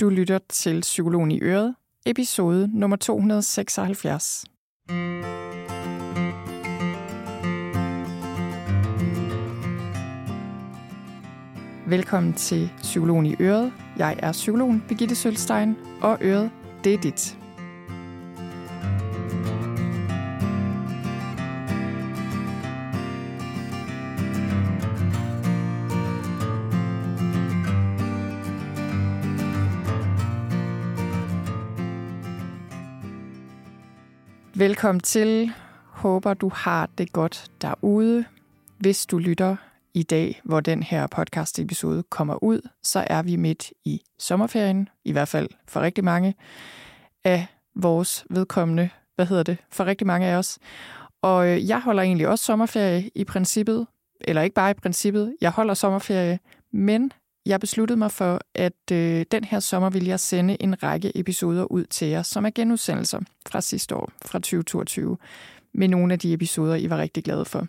Du lytter til Psykologen i Øret, episode nummer 276. Velkommen til Psykologen i Øret. Jeg er psykologen Birgitte Sølstein, og Øret, det er dit. Velkommen til. Håber, du har det godt derude. Hvis du lytter i dag, hvor den her podcast-episode kommer ud, så er vi midt i sommerferien, i hvert fald for rigtig mange af vores vedkommende, hvad hedder det, for rigtig mange af os. Og øh, jeg holder egentlig også sommerferie i princippet, eller ikke bare i princippet, jeg holder sommerferie, men jeg besluttede mig for, at øh, den her sommer vil jeg sende en række episoder ud til jer, som er genudsendelser fra sidste år, fra 2022, med nogle af de episoder, I var rigtig glade for.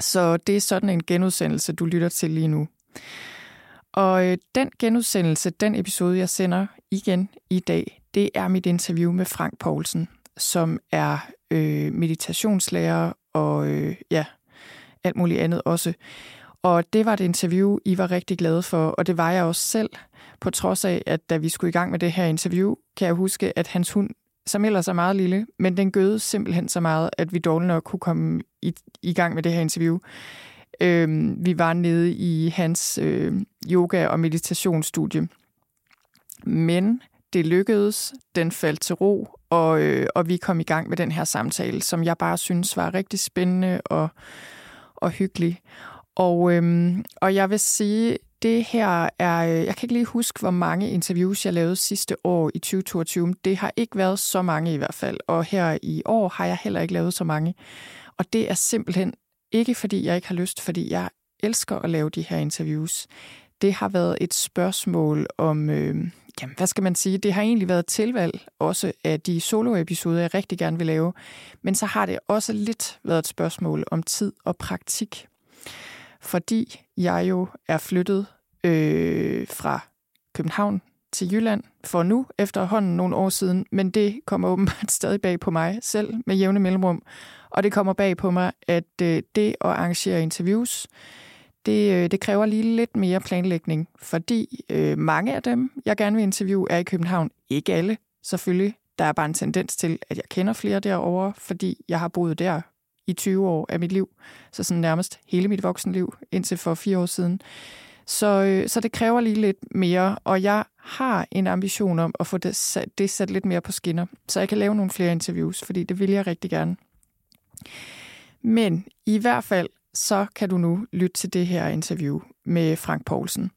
Så det er sådan en genudsendelse, du lytter til lige nu. Og øh, den genudsendelse, den episode, jeg sender igen i dag, det er mit interview med Frank Poulsen, som er øh, meditationslærer og øh, ja, alt muligt andet også. Og det var et interview, I var rigtig glade for, og det var jeg også selv, på trods af, at da vi skulle i gang med det her interview, kan jeg huske, at hans hund, som ellers er meget lille, men den gøde simpelthen så meget, at vi dårligt nok kunne komme i, i gang med det her interview. Øhm, vi var nede i hans øh, yoga- og meditationsstudie. Men det lykkedes, den faldt til ro, og, øh, og vi kom i gang med den her samtale, som jeg bare synes var rigtig spændende og, og hyggelig. Og, øhm, og jeg vil sige, det her er, øh, jeg kan ikke lige huske, hvor mange interviews jeg lavede sidste år i 2022. Det har ikke været så mange i hvert fald, og her i år har jeg heller ikke lavet så mange. Og det er simpelthen ikke, fordi jeg ikke har lyst, fordi jeg elsker at lave de her interviews. Det har været et spørgsmål om, øh, jamen, hvad skal man sige, det har egentlig været tilvalg også af de soloepisoder, jeg rigtig gerne vil lave. Men så har det også lidt været et spørgsmål om tid og praktik fordi jeg jo er flyttet øh, fra København til Jylland for nu, efterhånden nogle år siden, men det kommer åbenbart stadig bag på mig selv med jævne mellemrum. Og det kommer bag på mig, at øh, det at arrangere interviews, det, øh, det kræver lige lidt mere planlægning, fordi øh, mange af dem, jeg gerne vil interviewe, er i København. Ikke alle, selvfølgelig. Der er bare en tendens til, at jeg kender flere derovre, fordi jeg har boet der i 20 år af mit liv. Så sådan nærmest hele mit voksenliv, indtil for fire år siden. Så, øh, så det kræver lige lidt mere, og jeg har en ambition om at få det sat, det sat lidt mere på skinner, så jeg kan lave nogle flere interviews, fordi det vil jeg rigtig gerne. Men i hvert fald, så kan du nu lytte til det her interview med Frank Poulsen.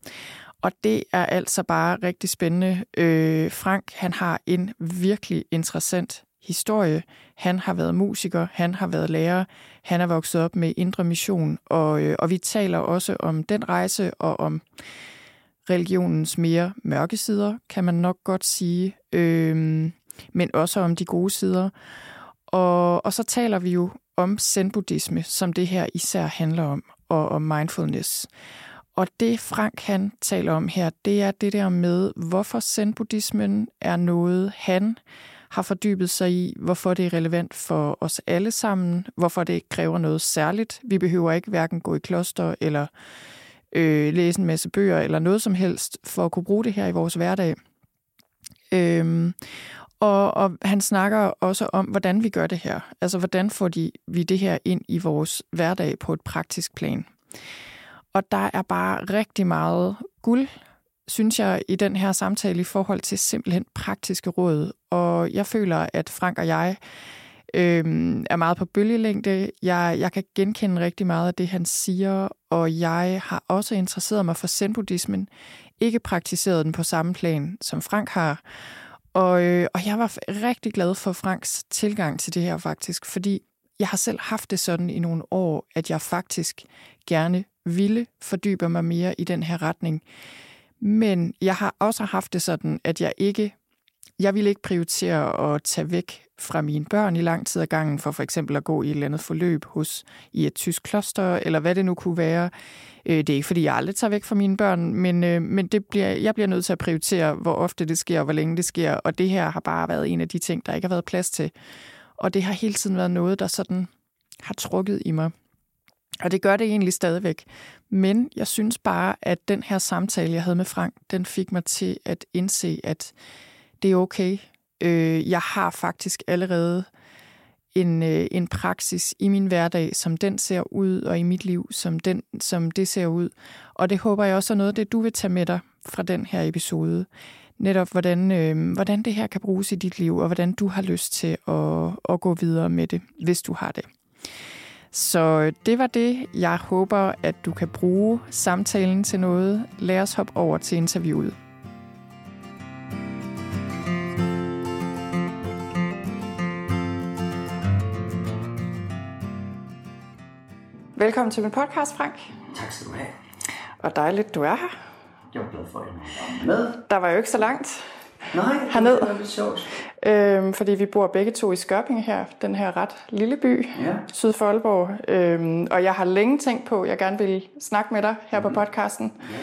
Og det er altså bare rigtig spændende. Øh, Frank, han har en virkelig interessant historie. Han har været musiker, han har været lærer, han er vokset op med indre mission, og, øh, og vi taler også om den rejse og om religionens mere mørke sider, kan man nok godt sige, øh, men også om de gode sider. Og, og så taler vi jo om zen-buddhisme, som det her især handler om, og om mindfulness. Og det Frank han taler om her, det er det der med, hvorfor zen-buddhismen er noget, han har fordybet sig i, hvorfor det er relevant for os alle sammen, hvorfor det ikke kræver noget særligt. Vi behøver ikke hverken gå i kloster eller øh, læse en masse bøger eller noget som helst for at kunne bruge det her i vores hverdag. Øhm, og, og han snakker også om, hvordan vi gør det her. Altså, hvordan får de, vi det her ind i vores hverdag på et praktisk plan. Og der er bare rigtig meget guld synes jeg, i den her samtale i forhold til simpelthen praktiske råd. Og jeg føler, at Frank og jeg øh, er meget på bølgelængde. Jeg, jeg kan genkende rigtig meget af det, han siger, og jeg har også interesseret mig for zen-buddhismen. Ikke praktiseret den på samme plan, som Frank har. Og, øh, og jeg var rigtig glad for Franks tilgang til det her faktisk, fordi jeg har selv haft det sådan i nogle år, at jeg faktisk gerne ville fordybe mig mere i den her retning. Men jeg har også haft det sådan, at jeg ikke jeg ville ikke prioritere at tage væk fra mine børn i lang tid ad gangen, for for eksempel at gå i et eller andet forløb hos i et tysk kloster, eller hvad det nu kunne være. Øh, det er ikke, fordi jeg aldrig tager væk fra mine børn, men, øh, men det bliver, jeg bliver nødt til at prioritere, hvor ofte det sker, og hvor længe det sker, og det her har bare været en af de ting, der ikke har været plads til. Og det har hele tiden været noget, der sådan har trukket i mig. Og det gør det egentlig stadigvæk. Men jeg synes bare, at den her samtale, jeg havde med Frank, den fik mig til at indse, at det er okay. Øh, jeg har faktisk allerede en, øh, en praksis i min hverdag, som den ser ud, og i mit liv, som, den, som det ser ud. Og det håber jeg også er noget af det, du vil tage med dig fra den her episode. Netop, hvordan, øh, hvordan det her kan bruges i dit liv, og hvordan du har lyst til at, at gå videre med det, hvis du har det. Så det var det. Jeg håber, at du kan bruge samtalen til noget. Lad os hoppe over til interviewet. Velkommen til min podcast, Frank. Tak skal du have. Og dejligt, du er her. Jeg er glad for, at jeg med. Der var jo ikke så langt. Nej, Herned. det var lidt sjovt. Øhm, fordi vi bor begge to i Skørping her, den her ret lille by, Ja. syd for Aalborg. Øhm, og jeg har længe tænkt på, at jeg gerne vil snakke med dig her på podcasten. Ja.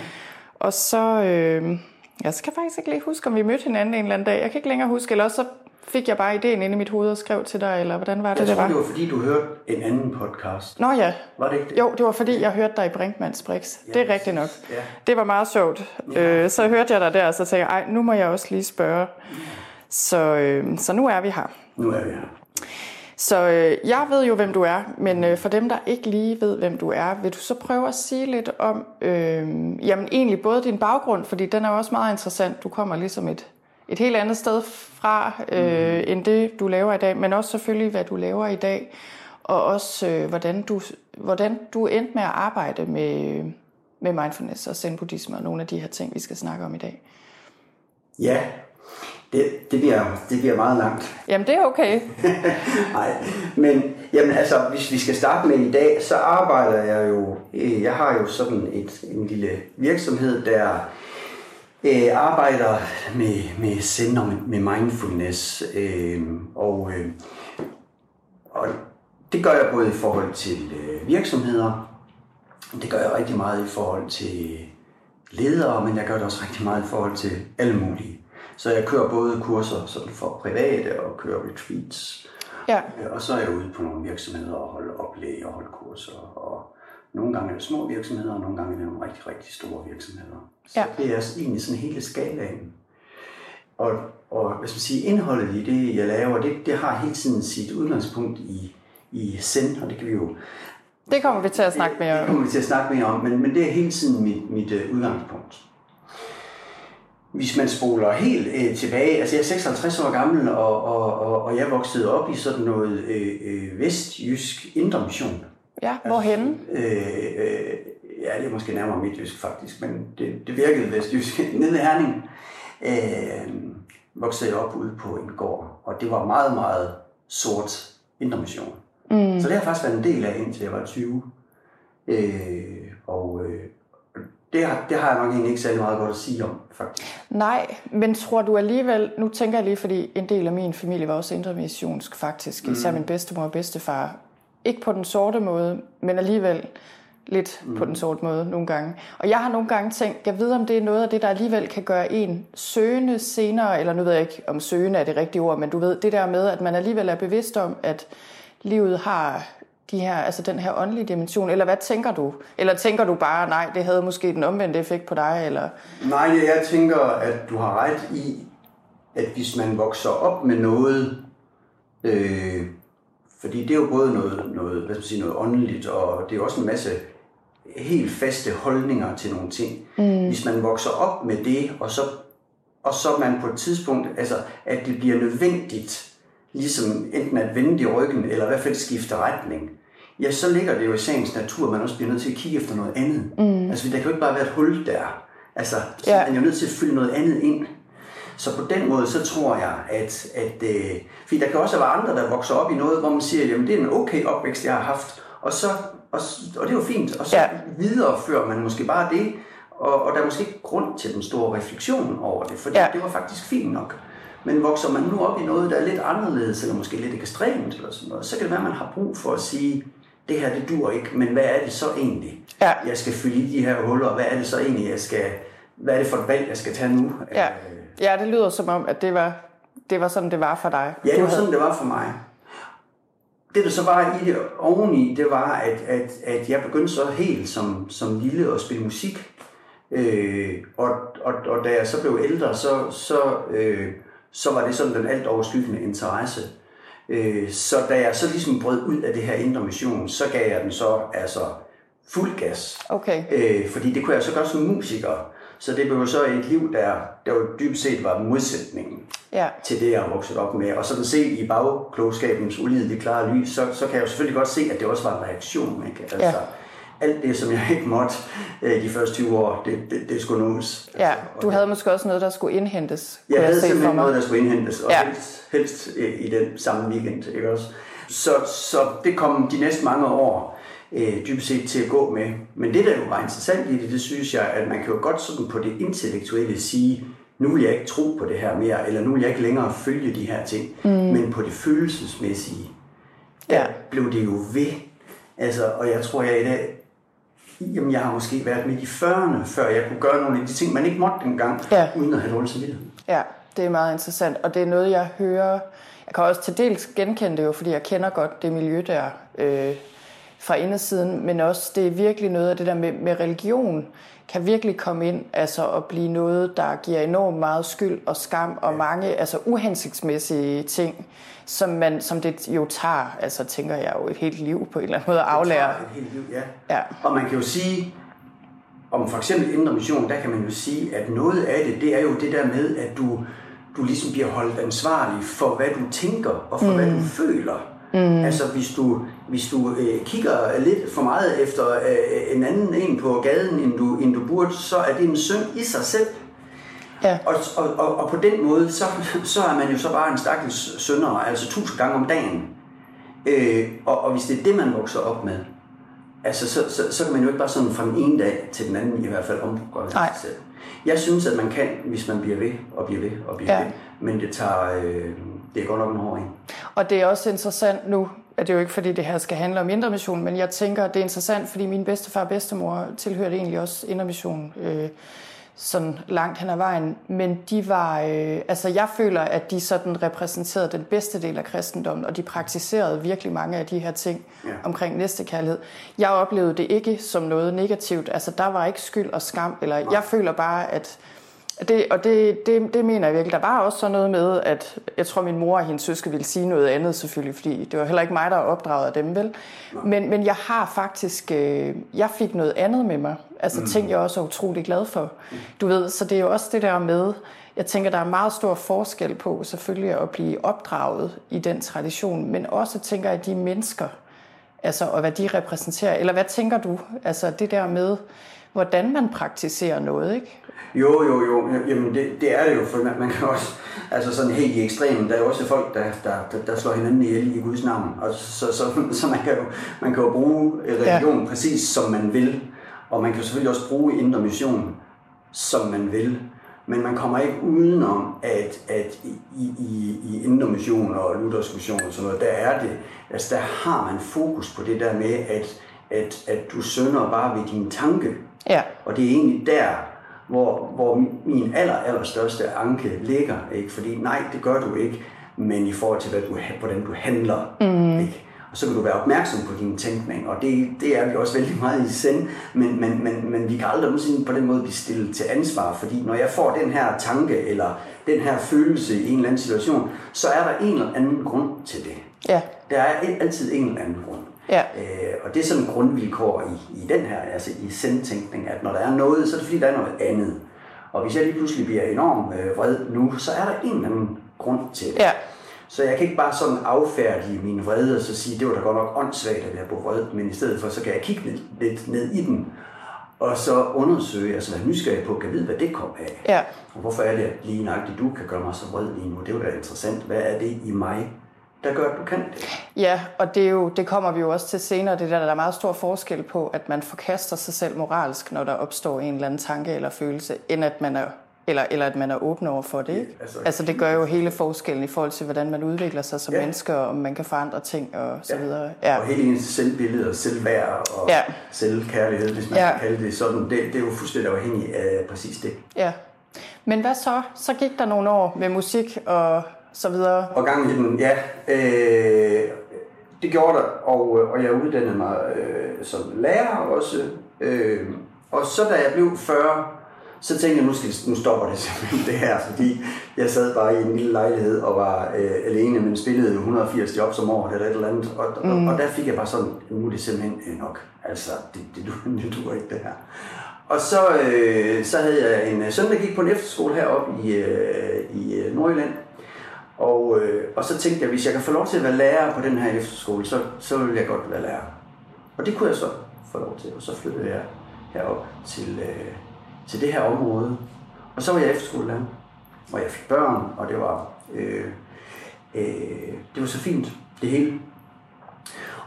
Og så, øhm, jeg skal faktisk ikke lige huske, om vi mødte hinanden en eller anden dag. Jeg kan ikke længere huske, eller også så fik jeg bare ideen inde i mit hoved og skrev til dig, eller hvordan var det, Jeg det tror, var? det var fordi, du hørte en anden podcast. Nå ja, Var det ikke det? jo, det var fordi, jeg hørte dig i Brinkmanns Brix. Det er Ja, rigtigt nok. Ja. Det var meget sjovt. Øh, så hørte jeg dig der, og så tænkte jeg, ej, nu må jeg også lige spørge. Så, øh, så nu er vi her. Nu er vi her. Så øh, jeg ved jo, hvem du er, men øh, for dem, der ikke lige ved, hvem du er, vil du så prøve at sige lidt om, øh, jamen egentlig både din baggrund, fordi den er også meget interessant. Du kommer ligesom et, et helt andet sted fra, øh, mm. end det, du laver i dag, men også selvfølgelig, hvad du laver i dag, og også øh, hvordan, du, hvordan du endte med at arbejde med, med mindfulness og zen-buddhisme og nogle af de her ting, vi skal snakke om i dag. Ja, det, det, bliver, det bliver meget langt. Jamen, det er okay. Nej, men jamen, altså, hvis vi skal starte med i dag, så arbejder jeg jo, jeg har jo sådan et, en lille virksomhed, der øh, arbejder med, med zen og med, med mindfulness, øh, og, øh, og det gør jeg både i forhold til øh, virksomheder, det gør jeg rigtig meget i forhold til ledere, men jeg gør det også rigtig meget i forhold til alle mulige. Så jeg kører både kurser sådan for private og kører retreats. Ja. Øh, Og så er jeg ude på nogle virksomheder og holde oplæg og holde kurser. Og nogle gange er det små virksomheder, og nogle gange er det nogle rigtig, rigtig store virksomheder. Så Ja. det er egentlig sådan hele skalaen. Og, og hvad skal man sige, indholdet i det, jeg laver, det, det har hele tiden sit udgangspunkt i, i Zen, og det kan vi jo Det kommer vi til at snakke mere det om. kommer vi til at snakke mere om, men, men det er hele tiden mit, mit uh, udgangspunkt. Hvis man spoler helt øh, tilbage, altså jeg er 56 år gammel, og, og, og, og jeg voksede op i sådan noget øh, øh, vestjysk indre mission. Ja, hvorhenne? Øh, øh, ja, det er måske nærmere midtjysk faktisk, men det, det virkede vestjysk. Nede i Herning øh, voksede jeg op ude på en gård, og det var meget, meget sort indre mission. Mm. Så det har faktisk været en del af, indtil jeg var 20. Øh, og øh, det, har, det har jeg nok egentlig ikke særlig meget godt at sige om, faktisk. Nej, men tror du alligevel, nu tænker jeg lige, fordi en del af min familie var også indremissionsk faktisk, mm. især min bedstemor og bedstefar. Ikke på den sorte måde, men alligevel lidt mm. på den sorte måde nogle gange. Og jeg har nogle gange tænkt, jeg ved om det er noget af det, der alligevel kan gøre en søgende senere, eller nu ved jeg ikke, om søgende er det rigtige ord, men du ved, det der med, at man alligevel er bevidst om, at livet har de her, altså den her åndelige dimension, eller hvad tænker du? Eller tænker du bare, nej, det havde måske den omvendte effekt på dig, eller... Nej, jeg tænker, at du har ret i, at hvis man vokser op med noget, øh, fordi det er jo både noget, noget, hvad skal man sige, noget åndeligt, og det er også en masse helt faste holdninger til nogle ting. Mm. Hvis man vokser op med det, og så, og så man på et tidspunkt, altså at det bliver nødvendigt, ligesom enten at vende i ryggen, eller i hvert fald skifte retning, ja, så ligger det jo i sagens natur, at man også bliver nødt til at kigge efter noget andet. Mm. Altså, der kan jo ikke bare være et hul der. Altså, så Ja. ja. man er jo nødt til at fylde noget andet ind. Så på den måde, så tror jeg, at... at øh, fordi der kan også være andre, der vokser op i noget, hvor man siger, jamen det er en okay opvækst, jeg har haft. Og, så, og, og det er jo fint. Og så Ja. viderefører man måske bare det. Og, og der er måske ikke grund til den store refleksion over det, fordi Ja. ja. det var faktisk fint nok. Men vokser man nu op i noget, der er lidt anderledes, eller måske lidt ekstremt, eller sådan noget, så kan det være, at man har brug for at sige, det her, det dur ikke, men hvad er det så egentlig, Ja. jeg skal fylde i de her huller, hvad er det så egentlig, jeg skal, hvad er det for et valg, jeg skal tage nu? Ja. Øh, ja, det lyder som om, at det var, det var sådan, det var for dig. Ja, det var sådan, det var for mig. Det, der så var i det oveni, det var, at, at, at jeg begyndte så helt som, som lille at spille musik. Øh, og, og, og da jeg så blev ældre, så, så, øh, så var det sådan den alt overskyggende interesse. Øh, så da jeg så ligesom brød ud af det her indre mission, så gav jeg den så altså fuld gas. Okay. Øh, fordi det kunne jeg så godt som musiker. Så det blev så et liv, der, der jo dybest set var modsætningen Ja. til det, jeg er vokset op med. Og sådan set i bagklogskabens ulideligt klare lys, så, så kan jeg jo selvfølgelig godt se, at det også var en reaktion. Ikke? Altså, Ja. Alt det, som jeg ikke måtte øh, de første 20 år, det, det, det skulle nås. Ja, Altså, du havde måske også noget, der skulle indhentes. jeg havde for simpelthen noget, der skulle indhentes, og Ja. ja. helst, helst øh, i den samme weekend. Ikke også? Så, så det kom de næste mange år øh, dybest set til at gå med. Men det, der jo var interessant i det, det synes jeg, at man kan jo godt sådan på det intellektuelle sige, nu vil jeg ikke tro på det her mere, eller nu vil jeg ikke længere følge de her ting. Mm. Men på det følelsesmæssige, der Ja. blev det jo ved. Altså, og jeg tror, jeg i dag, jamen jeg har måske været midt i 40'erne, før jeg kunne gøre nogle af de ting, man ikke måtte dengang, Ja. uden at have dårlig samvittighed. Ja, det er meget interessant, og det er noget, jeg hører. Jeg kan også til dels genkende det jo, fordi jeg kender godt det miljø der øh, fra indersiden, men også det er virkelig noget af det der med, med religion, kan virkelig komme ind altså at blive noget, der giver enormt meget skyld og skam og mange altså uhensigtsmæssige ting, som, man, som det jo tager, altså tænker jeg jo et helt liv på en eller anden måde at aflære. Et helt liv, ja. Ja. Og man kan jo sige, om for eksempel indre mission, der kan man jo sige, at noget af det, det er jo det der med, at du, du ligesom bliver holdt ansvarlig for, hvad du tænker og for, mm. hvad du føler. Mm. Altså hvis du, hvis du øh, kigger lidt for meget efter øh, en anden en på gaden, end du, end du burde, så er det en synd i sig selv. Ja. Og, og, og, og på den måde, så, så er man jo så bare en stakkels synder, altså tusind gange om dagen. Øh, og, og hvis det er det, man vokser op med, altså så, så, så kan man jo ikke bare sådan fra den ene dag til den anden i hvert fald omprogrammere sig selv. Jeg synes, at man kan, hvis man bliver ved og bliver ved og bliver ja. ved. Men det tager, øh, det er godt nok en hård en. Og det er også interessant nu, at det er jo ikke fordi det her skal handle om indre mission, men jeg tænker, at det er interessant, fordi min bedstefar og bedstemor tilhørte egentlig også indre mission, øh, sådan langt hen ad vejen. Men de var, øh, altså jeg føler, at de sådan repræsenterede den bedste del af kristendommen, og de praktiserede virkelig mange af de her ting ja. Omkring næstekærlighed. Jeg oplevede det ikke som noget negativt, altså der var ikke skyld og skam, eller jeg føler bare, at det, og det, det, det mener jeg virkelig. Der var også sådan noget med, at jeg tror, min mor og hendes søske ville sige noget andet selvfølgelig, fordi det var heller ikke mig, der opdraget af dem, vel? Men, men jeg har faktisk, øh, jeg fik noget andet med mig. Altså ting, jeg også er utrolig glad for. Du ved, så det er jo også det der med, jeg tænker, der er meget stor forskel på selvfølgelig at blive opdraget i den tradition, men også tænker jeg, de mennesker, altså, og hvad de repræsenterer. Eller hvad tænker du? Altså det der med, hvordan man praktiserer noget, ikke? Jo, jo, jo. Jamen, det, det er det jo, for man, man kan også, altså sådan helt i ekstremen, der er jo også folk, der, der, der, der slår hinanden ihjel i Guds navn. Og så, så, så man, kan jo, man kan jo bruge religion ja. præcis som man vil. Og man kan selvfølgelig også bruge indre mission, som man vil. Men man kommer ikke udenom, at, at i, i, i indre mission og luthersk mission og sådan noget, der er det, altså der har man fokus på det der med, at, at, at du sønder bare ved din tanke. Ja. Og det er egentlig der, hvor, hvor min aller, største anke ligger. Ikke? Fordi nej, det gør du ikke, men i forhold til, hvad du, hvordan du handler. Mm. Ikke? Og så kan du være opmærksom på din tænkning, og det, det er vi også vældig meget i send, men, men, men, men vi kan aldrig nogensinde på den måde blive stillet til ansvar, fordi når jeg får den her tanke, eller den her følelse i en eller anden situation, så er der en eller anden grund til det. Ja. Der er altid en eller anden grund. Øh, og det er sådan en grundvilkår i, i den her, altså i sendtænkning, at når der er noget, så er det fordi, der er noget andet. Og hvis jeg lige pludselig bliver enormt øh, vred nu, så er der en eller anden grund til det. Ja. Så jeg kan ikke bare sådan affærdige min vrede og så sige, det var da godt nok åndssvagt, at jeg blev vred, men i stedet for, så kan jeg kigge lidt, lidt ned i den, og så undersøge, altså være nysgerrig på, kan vide, hvad det kom af. Ja. Og hvorfor er det, lige nøjagtigt du kan gøre mig så vred lige nu? Det er jo da interessant. Hvad er det i mig, der gør, at du kan det? Ja, og det, er jo, det kommer vi jo også til senere, det der, der er meget stor forskel på, at man forkaster sig selv moralsk, når der opstår en eller anden tanke eller følelse, end at man er Eller, eller at man er åben over for det, ikke? Ja, altså- altså, det gør jo hele forskellen i forhold til, hvordan man udvikler sig som Ja. mennesker, og om man kan forandre ting og så Ja. videre. Ja. Og hele ens selvbillede og selvværd og Ja. selvkærlighed, hvis man Ja. kan kalde det sådan, det, det er jo fuldstændig afhængigt af præcis det. ja. Men hvad så? Så gik der nogle år med musik og så videre. Og gang i den, ja, øh, det gjorde der, og, og jeg uddannede mig øh, som lærer også. Øh, og så da jeg blev 40, så tænkte jeg, nu, skal, nu stopper det simpelthen det her, fordi jeg sad bare i en lille lejlighed og var øh, alene, men spillede 180 jobs om året eller et eller andet. Og, mm. og, og der fik jeg bare sådan, nu er det simpelthen øh, nok. Altså, det, det, det, det duer ikke det her. Og så, øh, så havde jeg en søn, der gik på en efterskole heroppe i, øh, i øh, Nordjylland. Og, øh, og så tænkte jeg, hvis jeg kan få lov til at være lærer på den her efterskole, så, så vil jeg godt være lærer. Og det kunne jeg så få lov til, og så flyttede jeg herop til, øh, til det her område. Og så var jeg efterskolelærer, og jeg fik børn, og det var, øh, øh, det var så fint, det hele.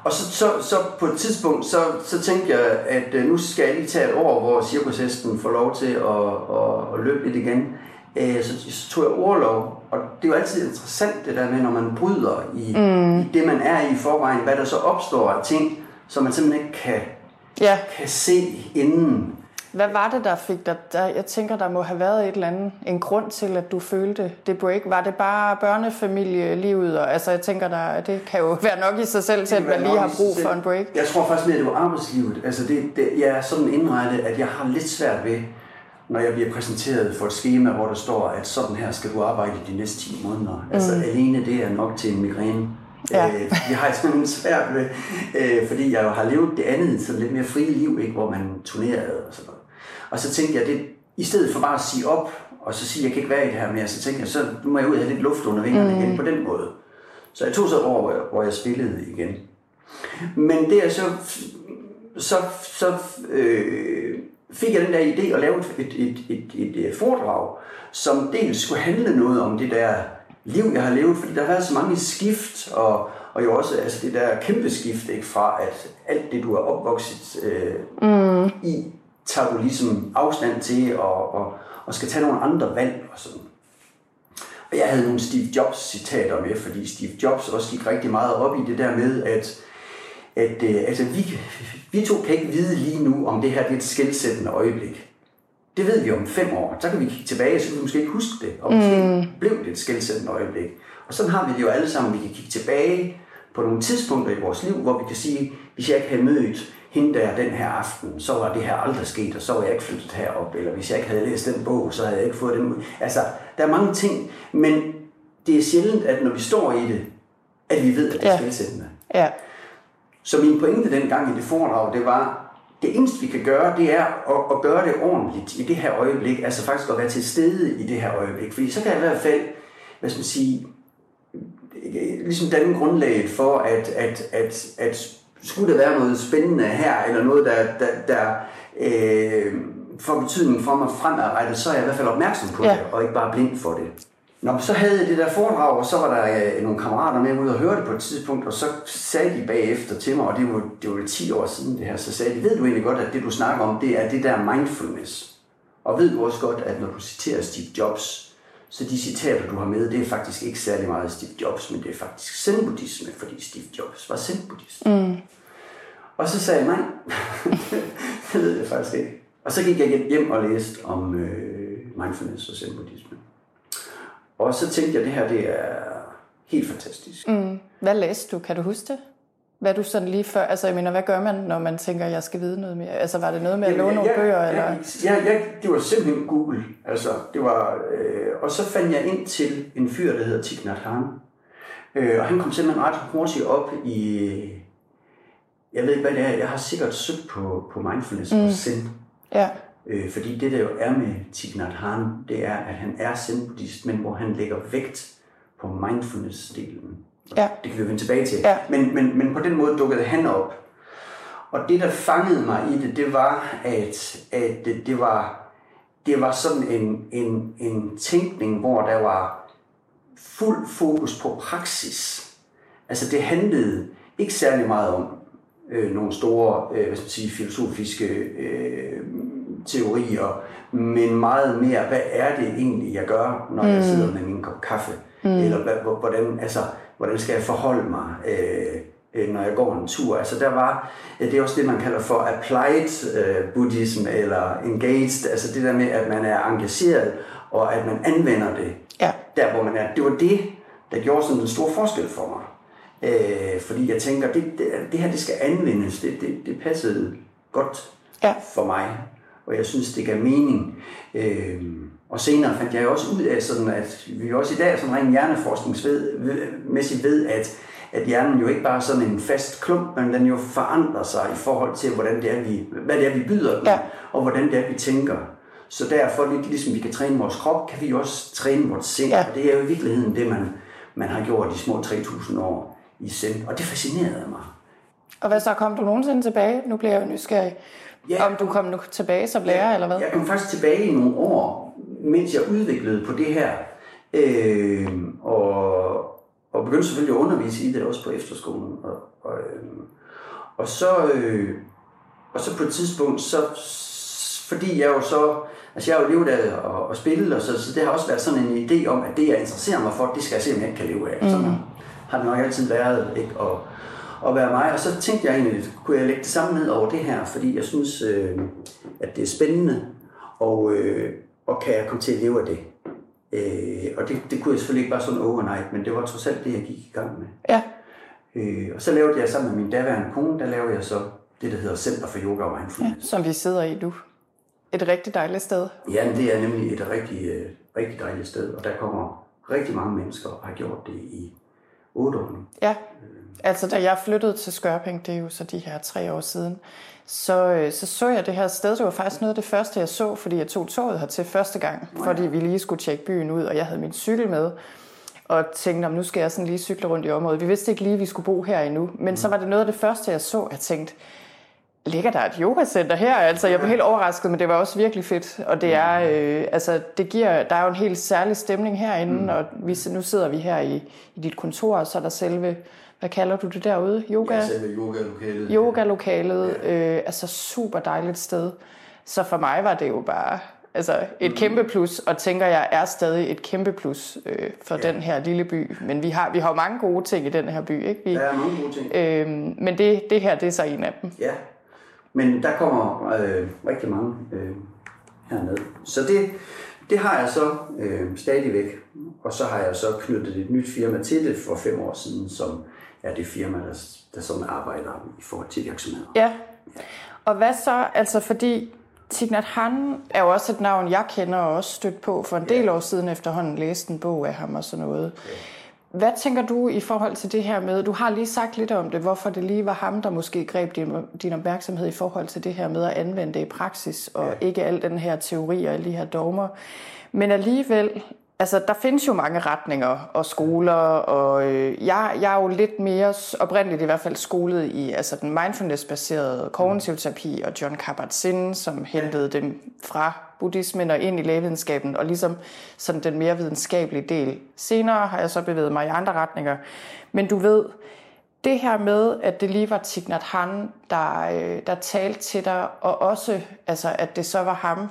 Og så, så, så på et tidspunkt, så, så tænkte jeg, at øh, nu skal jeg lige tage et år, hvor cirkushesten får lov til at, at, at løbe lidt igen. Øh, Så, så tog jeg overlov, og det er jo altid interessant det der med, når man bryder i, mm. i det, man er i forvejen, hvad der så opstår af ting, som man simpelthen ikke kan, Ja. kan se inden. Hvad var det, der fik dig? Der, jeg tænker, der må have været et eller andet, en grund til, at du følte det break. Var det bare børnefamilielivet? Og, altså, jeg tænker, der, det kan jo være nok i sig selv til, at man lige har brug for en break. Jeg tror faktisk mere, det var arbejdslivet. Altså det, det, jeg er sådan indrettet, at jeg har lidt svært ved, når jeg bliver præsenteret for et schema, hvor der står, at sådan her skal du arbejde de næste 10 måneder. Mm. Altså alene det er nok til en migræne. Ja. Øh, jeg har simpelthen svært ved, øh, fordi jeg jo har levet det andet, sådan lidt mere frie liv, ikke, hvor man turnerede og sådan noget. Og så tænkte jeg, det, i stedet for bare at sige op, og så sige, jeg kan ikke være i det her mere, så tænkte jeg, så nu må jeg ud og have lidt luft under vingerne mm. igen på den måde. Så jeg tog så år, hvor jeg, hvor jeg spillede igen. Men det er så, så, så øh, fik jeg den der idé at lave et, et, et, et, et, øh, foredrag, som dels skulle handle noget om det der liv, jeg har levet, fordi der har været så mange skift, og, og jo også altså det der kæmpe skift, ikke, fra at alt det, du er opvokset øh, mm. i, tager du ligesom afstand til, og, og, og skal tage nogle andre valg og sådan. Og jeg havde nogle Steve Jobs citater med, fordi Steve Jobs også gik rigtig meget op i det der med, at, at øh, altså, vi, vi to kan ikke vide lige nu, om det her det er et skældsættende øjeblik. Det ved vi om fem år. Så kan vi kigge tilbage, så kan vi måske ikke huske det. Og måske mm. blev det et skældsættende øjeblik. Og sådan har vi det jo alle sammen. Vi kan kigge tilbage på nogle tidspunkter i vores liv, hvor vi kan sige, hvis jeg ikke havde mødt hende der den her aften, så var det her aldrig sket, og så var jeg ikke flyttet herop. Eller hvis jeg ikke havde læst den bog, så havde jeg ikke fået den. Altså, der er mange ting, men det er sjældent, at når vi står i det, at vi ved, at det er Ja. skældsættende. Ja. Så min pointe dengang i det foredrag, det var, det eneste vi kan gøre, det er at, at gøre det ordentligt i det her øjeblik, altså faktisk at være til stede i det her øjeblik. Fordi så kan jeg i hvert fald, hvad skal man sige, ligesom danne grundlaget for, at, at, at, at skulle der være noget spændende her, eller noget, der, der, der øh, får betydning for mig fremadrettet, så er jeg i hvert fald opmærksom på Ja. det, og ikke bare blind for det. Nå, så havde jeg det der foredrag, og så var der øh, nogle kammerater med ude og høre det på et tidspunkt, og så sagde de bagefter til mig, og det var, det var jo 10 år siden det her, så sagde de, ved du egentlig godt, at det du snakker om, det er det der mindfulness. Og ved du også godt, at når du citerer Steve Jobs, så de citater, du har med, det er faktisk ikke særlig meget Steve Jobs, men det er faktisk zen-buddhisme, fordi Steve Jobs var zen-buddhist. Mm. Og så sagde jeg, nej, det ved jeg faktisk ikke. Og så gik jeg hjem og læste om øh, mindfulness og zen-buddhisme. Og så tænkte jeg, at det her det er helt fantastisk. Mm. Hvad læste du? Kan du huske det? Hvad du sådan lige før, altså jeg mener, hvad gør man, når man tænker, jeg skal vide noget mere? Altså var det noget med at låne nogle bøger? eller? Ja, ja, det var simpelthen Google. Altså, det var, øh, og så fandt jeg ind til en fyr, der hedder Thich Nhat Hanh. Øh, og han kom simpelthen ret hurtigt op i, jeg ved ikke hvad det er, jeg har sikkert søgt på, på mindfulness mm. og zen. Ja. Øh, fordi det der jo er med Thich Nhat Hanh, det er, at han er zen-buddhist, men hvor han lægger vægt på mindfulness-delen. Ja. Det kan vi vende tilbage til. Ja. Men, men, men på den måde dukkede han op. Og det, der fangede mig i det, det var, at, at det, det, var, det var sådan en, en, en tænkning, hvor der var fuld fokus på praksis. Altså det handlede ikke særlig meget om øh, nogle store øh, hvad skal man sige, filosofiske øh, teorier, men meget mere, hvad er det egentlig, jeg gør, når mm. jeg sidder med min kop kaffe? Mm. Eller hvordan, altså, hvordan skal jeg forholde mig, øh, øh, når jeg går en tur? Altså der var, det er også det, man kalder for applied øh, buddhism, eller engaged, altså det der med, at man er engageret, og at man anvender det, ja. der hvor man er. Det var det, der gjorde sådan en stor forskel for mig. Øh, fordi jeg tænker, det, det, det her det skal anvendes, det, det, det passede godt ja. for mig, og jeg synes, det gav mening. Øh, og senere fandt jeg også ud af, sådan at vi også i dag sådan rent hjerneforskningsmæssigt ved, at, at hjernen jo ikke bare er sådan en fast klump, men den jo forandrer sig i forhold til, hvordan det er, vi, hvad det er, vi byder den, ja. og hvordan det er, vi tænker. Så derfor, lidt ligesom vi kan træne vores krop, kan vi også træne vores sind. Ja. Og det er jo i virkeligheden det, man, man har gjort de små 3.000 år i sind. Og det fascinerede mig. Og hvad så, kom du nogensinde tilbage? Nu bliver jeg jo nysgerrig. Ja, om du kom nu tilbage som lærer, ja, eller hvad? Jeg kom faktisk tilbage i nogle år, mens jeg udviklede på det her. Øh, og, og begyndte selvfølgelig at undervise i det også på efterskolen. Og, og, øh, og, så, øh, og så på et tidspunkt, så, fordi jeg jo så, altså jeg har jo levet af at, at spille, og så, så det har også været sådan en idé om, at det jeg interesserer mig for, det skal jeg se, om jeg ikke kan leve af. Mm. Sådan har det nok altid været, ikke? Og, at være mig. Og så tænkte jeg egentlig, kunne jeg lægge det samme ned over det her, fordi jeg synes, øh, at det er spændende, og, øh, og kan jeg komme til at leve af det. Øh, og det, det kunne jeg selvfølgelig ikke bare sådan overnight, men det var trods alt det, jeg gik i gang med. Ja. Øh, og så lavede jeg sammen med min daværende kone, der lavede jeg så det, der hedder Center for Yoga og Mindfulness. Ja, som vi sidder i nu. Et rigtig dejligt sted. Ja, det er nemlig et rigtig, øh, rigtig dejligt sted, og der kommer rigtig mange mennesker og har gjort det i otte år nu. Ja, Altså, da jeg flyttede til Skørping, det er jo så de her tre år siden, så, øh, så så jeg det her sted. Det var faktisk noget af det første, jeg så, fordi jeg tog toget her til første gang, fordi vi lige skulle tjekke byen ud, og jeg havde min cykel med og tænkte, om nu skal jeg sådan lige cykle rundt i området. Vi vidste ikke lige, at vi skulle bo her endnu, men så var det noget af det første, jeg så. Jeg tænkte, ligger der et yogacenter her? Altså, jeg blev helt overrasket, men det var også virkelig fedt. Og det er, øh, altså, det giver, der er jo en helt særlig stemning herinde, mm. og vi, nu sidder vi her i, i dit kontor, og så er der selve hvad kalder du det derude? Yoga? Ja, selve yoga-lokalet. Yoga-lokalet, ja. øh, altså super dejligt sted. Så for mig var det jo bare altså et mm. kæmpe plus, og tænker jeg er stadig et kæmpe plus øh, for ja. den her lille by. Men vi har, vi har mange gode ting i den her by, ikke? Vi, der er mange gode ting. Øh, men det, det her, det er så en af dem. Ja, men der kommer øh, rigtig mange øh, hernede. Så det, det har jeg så øh, stadigvæk. Og så har jeg så knyttet et nyt firma til det for fem år siden, som er det firma, der, der sådan arbejder i forhold til virksomheder. Ja. Og hvad så, altså fordi Tignat Han er jo også et navn, jeg kender og også stødt på for en del år siden efterhånden læste en bog af ham og sådan noget. Ja. Hvad tænker du i forhold til det her med, du har lige sagt lidt om det, hvorfor det lige var ham, der måske greb din, din opmærksomhed i forhold til det her med at anvende det i praksis, og ja. ikke al den her teori og alle de her dogmer. Men alligevel, Altså, der findes jo mange retninger og skoler, og øh, jeg, jeg er jo lidt mere oprindeligt i hvert fald skolet i altså den mindfulness-baserede kognitiv terapi og John Kabat-Zinn, som hentede dem fra buddhismen og ind i lægevidenskaben, og ligesom sådan den mere videnskabelige del. Senere har jeg så bevæget mig i andre retninger. Men du ved, det her med, at det lige var Thich Nhat Hanh, der, øh, der talte til dig, og også altså, at det så var ham,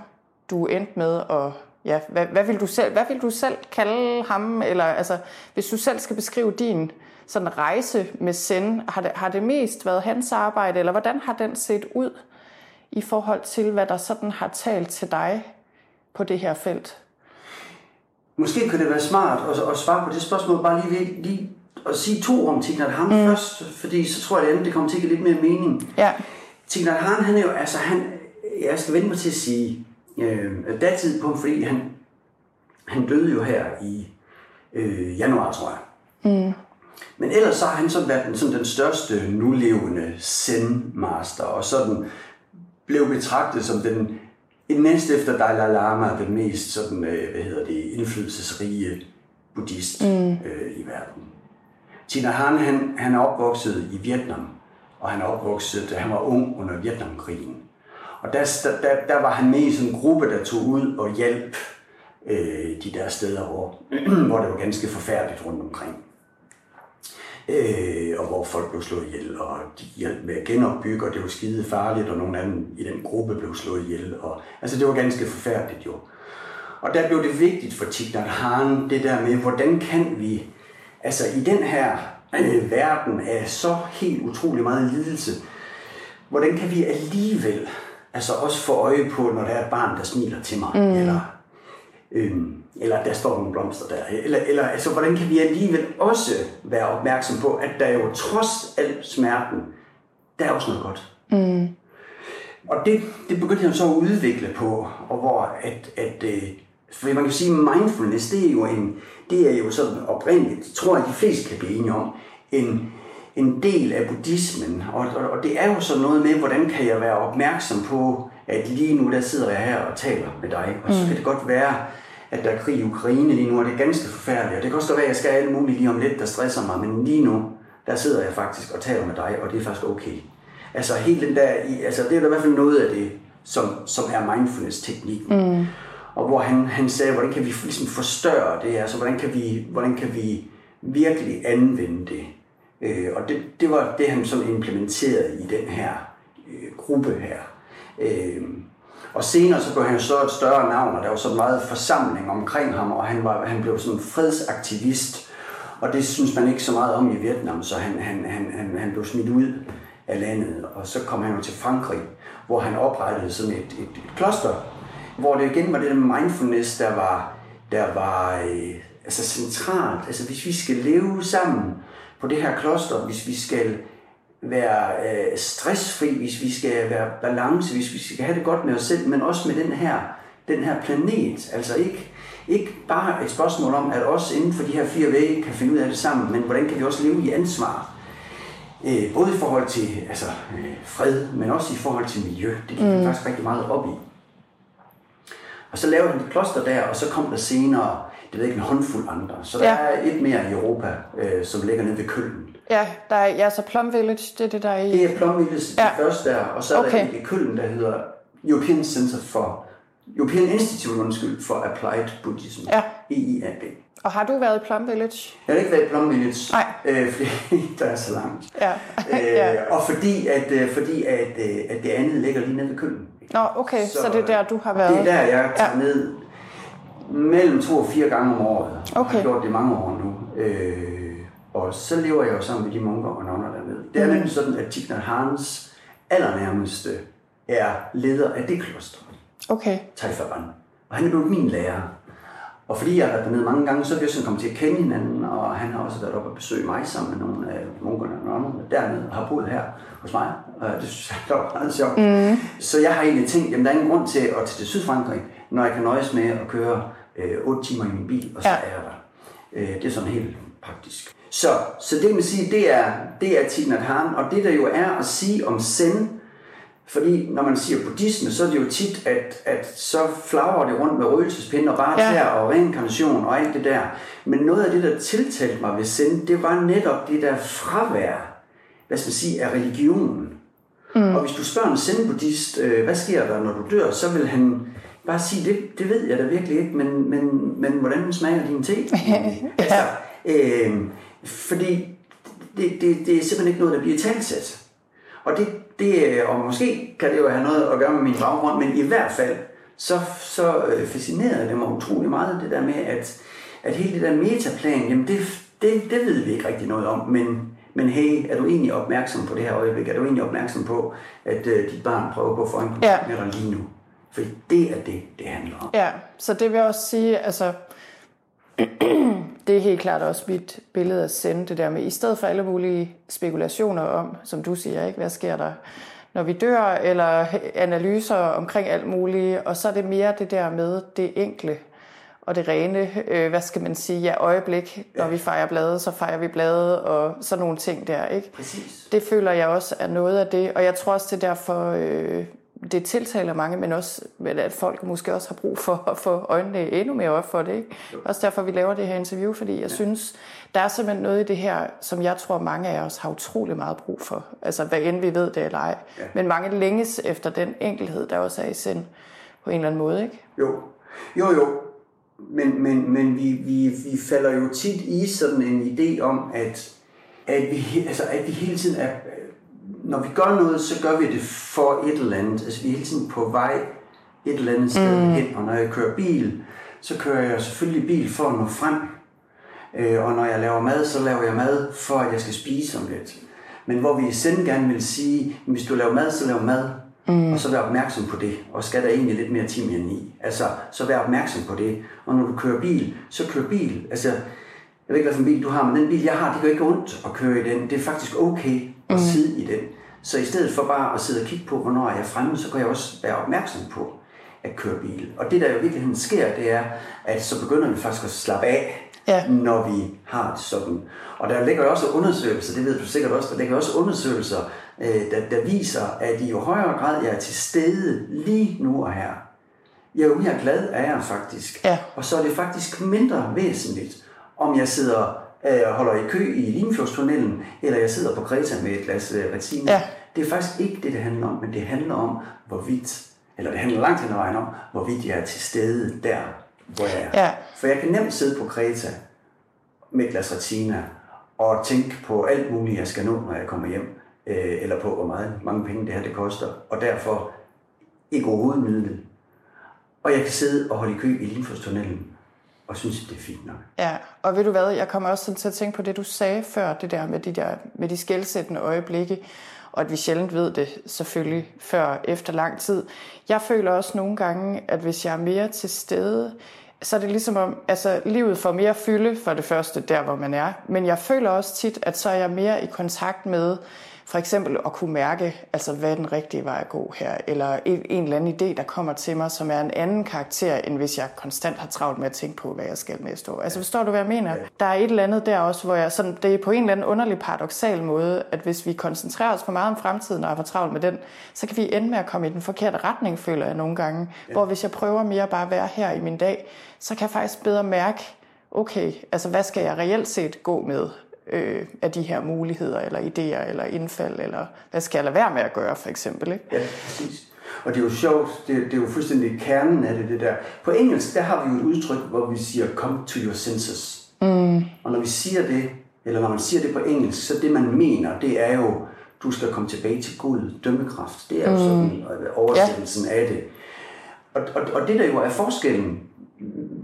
du endte med at ja, hvad, hvad, vil du selv, hvad vil du selv kalde ham? Eller altså, hvis du selv skal beskrive din sådan rejse med Zen, har det, har det mest været hans arbejde, eller hvordan har den set ud i forhold til, hvad der sådan har talt til dig på det her felt? Måske kunne det være smart at, at svare på det spørgsmål, bare lige, lige at sige to om Thich Nhat Hanh mm. først, fordi så tror jeg, at det kommer til at give lidt mere mening. Ja. Thich Nhat Hanh, han er jo, altså han, jeg skal vende mig til at sige, øh, datid på, fordi han, han døde jo her i øh, januar, tror jeg. Mm. Men ellers så har han så været den, sådan den største nulevende zen-master, og sådan blev betragtet som den næste efter Dalai Lama, den mest sådan, øh, hvad hedder det, indflydelsesrige buddhist mm. øh, i verden. Tina Han, han, han er opvokset i Vietnam, og han er opvokset, da han var ung under Vietnamkrigen. Og der, der, der var han med i sådan en gruppe, der tog ud og hjalp øh, de der steder, hvor, hvor det var ganske forfærdeligt rundt omkring. Øh, og hvor folk blev slået ihjel, og de hjalp med at genopbygge, og det var skide farligt, og nogle af dem i den gruppe blev slået ihjel. Og, altså det var ganske forfærdeligt jo. Og der blev det vigtigt for Thich Nhat Hanh, det der med, hvordan kan vi, altså i den her øh, verden af så helt utrolig meget lidelse, hvordan kan vi alligevel altså også få øje på, når der er et barn, der smiler til mig, mm. eller, øhm, eller der står nogle blomster der, eller, eller altså, hvordan kan vi alligevel også være opmærksom på, at der jo trods al smerten, der er også noget godt. Mm. Og det, det begyndte jeg så at udvikle på, og hvor at, at øh, for man kan sige, mindfulness, det er jo en, det er jo sådan oprindeligt, tror jeg, de fleste kan blive enige om, en, en del af buddhismen. Og, og, og det er jo sådan noget med, hvordan kan jeg være opmærksom på, at lige nu der sidder jeg her og taler med dig. Og så kan det godt være, at der er krig i Ukraine lige nu, og det er ganske forfærdeligt. Og det kan også være, at jeg skal alle mulige lige om lidt, der stresser mig. Men lige nu, der sidder jeg faktisk og taler med dig, og det er faktisk okay. Altså helt den der, altså det er da i hvert fald noget af det, som, som er mindfulness-teknikken. Mm. Og hvor han, han sagde, hvordan kan vi ligesom forstørre det, altså hvordan kan vi, hvordan kan vi virkelig anvende det. Øh, og det, det var det, han sådan implementerede i den her øh, gruppe her. Øh, og senere så blev han så et større navn, og der var så meget forsamling omkring ham, og han, var, han blev sådan en fredsaktivist. Og det synes man ikke så meget om i Vietnam, så han, han, han, han, han blev smidt ud af landet. Og så kom han jo til Frankrig, hvor han oprettede sådan et, et, et kloster, hvor det igen var det der mindfulness, der var, der var øh, altså centralt. Altså hvis vi skal leve sammen på det her kloster, hvis vi skal være øh, stressfri, hvis vi skal være balance, hvis vi skal have det godt med os selv, men også med den her, den her planet. Altså ikke, ikke bare et spørgsmål om, at os inden for de her fire vægge kan finde ud af det sammen, men hvordan kan vi også leve i ansvar? Øh, både i forhold til altså, øh, fred, men også i forhold til miljø. Det gik mm. faktisk rigtig meget op i. Og så lavede han et kloster der, og så kom der senere det ved ikke, en håndfuld andre. Så der ja. er et mere i Europa, øh, som ligger nede ved Køln. Ja, der er, ja, så Plum Village, det er det, der er i... Det er Plum Village, ja. det første der, og så er okay. der i Køln, der hedder European Center for European Institute undskyld, for Applied Buddhism, ja. EIAB. Og har du været i Plum Village? Jeg har ikke været i Plum Village, Nej. Øh, fordi der er så langt. Ja. øh, ja. Og fordi, at, øh, fordi at, øh, at det andet ligger lige nede ved Køln. Nå, okay, så, så det er der, du har været? Det er der, jeg tager ja. ned mellem to og fire gange om året. Okay. Jeg har gjort det mange år nu. Øh, og så lever jeg jo sammen med de munker og nonner dernede. Det er mm. nemlig sådan, at Thich Nhat Hans allernærmeste er leder af det kloster. Okay. Taifaban. Og han er blevet min lærer. Og fordi jeg har været dernede mange gange, så er vi sådan kommet til at kende hinanden, og han har også været oppe og besøge mig sammen med nogle af munkerne og nonnerne dernede, og har boet her hos mig. Og det synes jeg var meget sjovt. Mm. Så jeg har egentlig tænkt, at der er ingen grund til at til Sydfrankrig, når jeg kan nøjes med at køre øh, 8 timer i min bil, og så ja. er jeg der. Øh, det er sådan helt praktisk. Så, så det man sige, det er, det er Thich Hanh, og det der jo er at sige om Zen, fordi når man siger buddhisme, så er det jo tit, at, at så flagrer det rundt med røgelsespind og bare ja. og reinkarnation og alt det der. Men noget af det, der tiltalte mig ved Zen, det var netop det der fravær, hvad skal man sige, af religionen. Mm. Og hvis du spørger en zen-buddhist, øh, hvad sker der, når du dør, så vil han bare sige, det, det ved jeg da virkelig ikke, men, men, men hvordan smager din te? altså, øh, fordi det, det, det er simpelthen ikke noget, der bliver talsat. Og, det, det, og måske kan det jo have noget at gøre med min baggrund, men i hvert fald, så, så øh, fascinerede det mig utrolig meget, det der med, at, at hele det der metaplan, jamen det, det, det ved vi ikke rigtig noget om, men, men hey, er du egentlig opmærksom på det her øjeblik? Er du egentlig opmærksom på, at uh, dit barn prøver på at få en ja. med dig lige nu? For det er det, det handler om. Ja, så det vil også sige, altså, det er helt klart også mit billede at sende det der med, i stedet for alle mulige spekulationer om, som du siger, ikke, hvad sker der, når vi dør, eller analyser omkring alt muligt, og så er det mere det der med det enkle og det rene, øh, hvad skal man sige, ja, øjeblik, når ja. vi fejrer blade, så fejrer vi blade, og sådan nogle ting der, ikke? Præcis. Det føler jeg også er noget af det, og jeg tror også, det er derfor, øh, det tiltaler mange, men også at folk måske også har brug for at få øjnene endnu mere op for det. Ikke? Også derfor, vi laver det her interview, fordi jeg ja. synes, der er simpelthen noget i det her, som jeg tror, mange af os har utrolig meget brug for. Altså, hvad end vi ved det eller ej. Ja. Men mange længes efter den enkelhed, der også er i sind på en eller anden måde, ikke? Jo, jo, jo. Men, men, men vi, vi, vi falder jo tit i sådan en idé om, at at vi, altså, at vi hele tiden er, når vi gør noget, så gør vi det for et eller andet. Altså vi er hele tiden på vej et eller andet sted mm. hen, og når jeg kører bil, så kører jeg selvfølgelig bil for at nå frem. Øh, og når jeg laver mad, så laver jeg mad for, at jeg skal spise om lidt. Men hvor vi selv gerne vil sige, at hvis du laver mad, så lav mad. Mm. Og så vær opmærksom på det. Og skal der egentlig lidt mere timian i. Altså, så vær opmærksom på det. Og når du kører bil, så kør bil. Altså, jeg ved ikke, hvad for en bil du har, men den bil, jeg har, det gør ikke ondt at køre i den. Det er faktisk okay at mm. sidde i den. Så i stedet for bare at sidde og kigge på, hvornår jeg er fremme, så kan jeg også være opmærksom på at køre bil. Og det, der jo i virkeligheden sker, det er, at så begynder vi faktisk at slappe af, ja. når vi har det sådan. Og der ligger også undersøgelser, det ved du sikkert også, der ligger også undersøgelser, øh, der, der viser, at i jo højere grad jeg er til stede lige nu og her, jo mere glad er jeg faktisk. Ja. Og så er det faktisk mindre væsentligt, om jeg sidder øh, holder i kø i Limfjordstunnelen, eller jeg sidder på Kreta med et glas øh, retina. Ja. Det er faktisk ikke det, det handler om, men det handler om, hvorvidt, eller det handler langt hen ad vejen om, hvorvidt jeg er til stede der, hvor jeg er. Ja. For jeg kan nemt sidde på Kreta med et glas retina, og tænke på alt muligt, jeg skal nå, når jeg kommer hjem, øh, eller på, hvor meget, mange penge det her det koster, og derfor ikke overhovedet nyde det. Og jeg kan sidde og holde i kø i Limfjordstunnelen, og synes, det er fint nok. Ja, og ved du hvad, jeg kommer også sådan til at tænke på det, du sagde før, det der med de, der, med de skældsættende øjeblikke, og at vi sjældent ved det selvfølgelig før efter lang tid. Jeg føler også nogle gange, at hvis jeg er mere til stede, så er det ligesom om, altså livet får mere fylde for det første, der hvor man er. Men jeg føler også tit, at så er jeg mere i kontakt med for eksempel at kunne mærke, altså hvad den rigtige vej at gå her, eller en, en eller anden idé, der kommer til mig, som er en anden karakter, end hvis jeg konstant har travlt med at tænke på, hvad jeg skal næste år. Altså forstår du, hvad jeg mener? Der er et eller andet der også, hvor jeg sådan, det er på en eller anden underlig paradoxal måde, at hvis vi koncentrerer os for meget om fremtiden og er for travlt med den, så kan vi ende med at komme i den forkerte retning, føler jeg nogle gange. Ja. Hvor hvis jeg prøver mere bare at være her i min dag, så kan jeg faktisk bedre mærke, okay, altså hvad skal jeg reelt set gå med? Øh, af de her muligheder, eller idéer, eller indfald, eller hvad skal jeg lade være med at gøre, for eksempel. Ikke? Ja, præcis. Og det er jo sjovt, det, det er jo fuldstændig kernen af det, det der. På engelsk, der har vi jo et udtryk, hvor vi siger, come to your senses. Mm. Og når vi siger det, eller når man siger det på engelsk, så det man mener, det er jo, du skal komme tilbage til Gud, dømmekraft. Det er jo mm. sådan oversættelsen ja. af det. Og, og, og det der jo er forskellen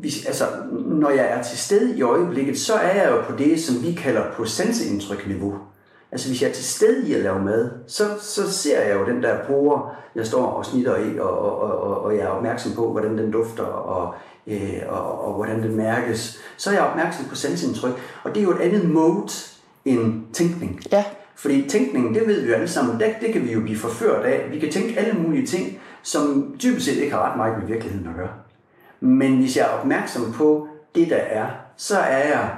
hvis, altså, når jeg er til stede i øjeblikket, så er jeg jo på det, som vi kalder på sanseindtryk-niveau. Altså hvis jeg er til stede i at lave mad, så, så ser jeg jo den der bruger, jeg står og snitter i, og, og, og, og jeg er opmærksom på, hvordan den dufter, og, øh, og, og hvordan den mærkes. Så er jeg opmærksom på sansindtryk, og det er jo et andet mode end tænkning. Ja. Fordi tænkningen, det ved vi jo alle sammen, det, det kan vi jo blive forført af. Vi kan tænke alle mulige ting, som typisk set ikke har ret meget med virkeligheden at gøre. Men hvis jeg er opmærksom på det, der er, så er jeg,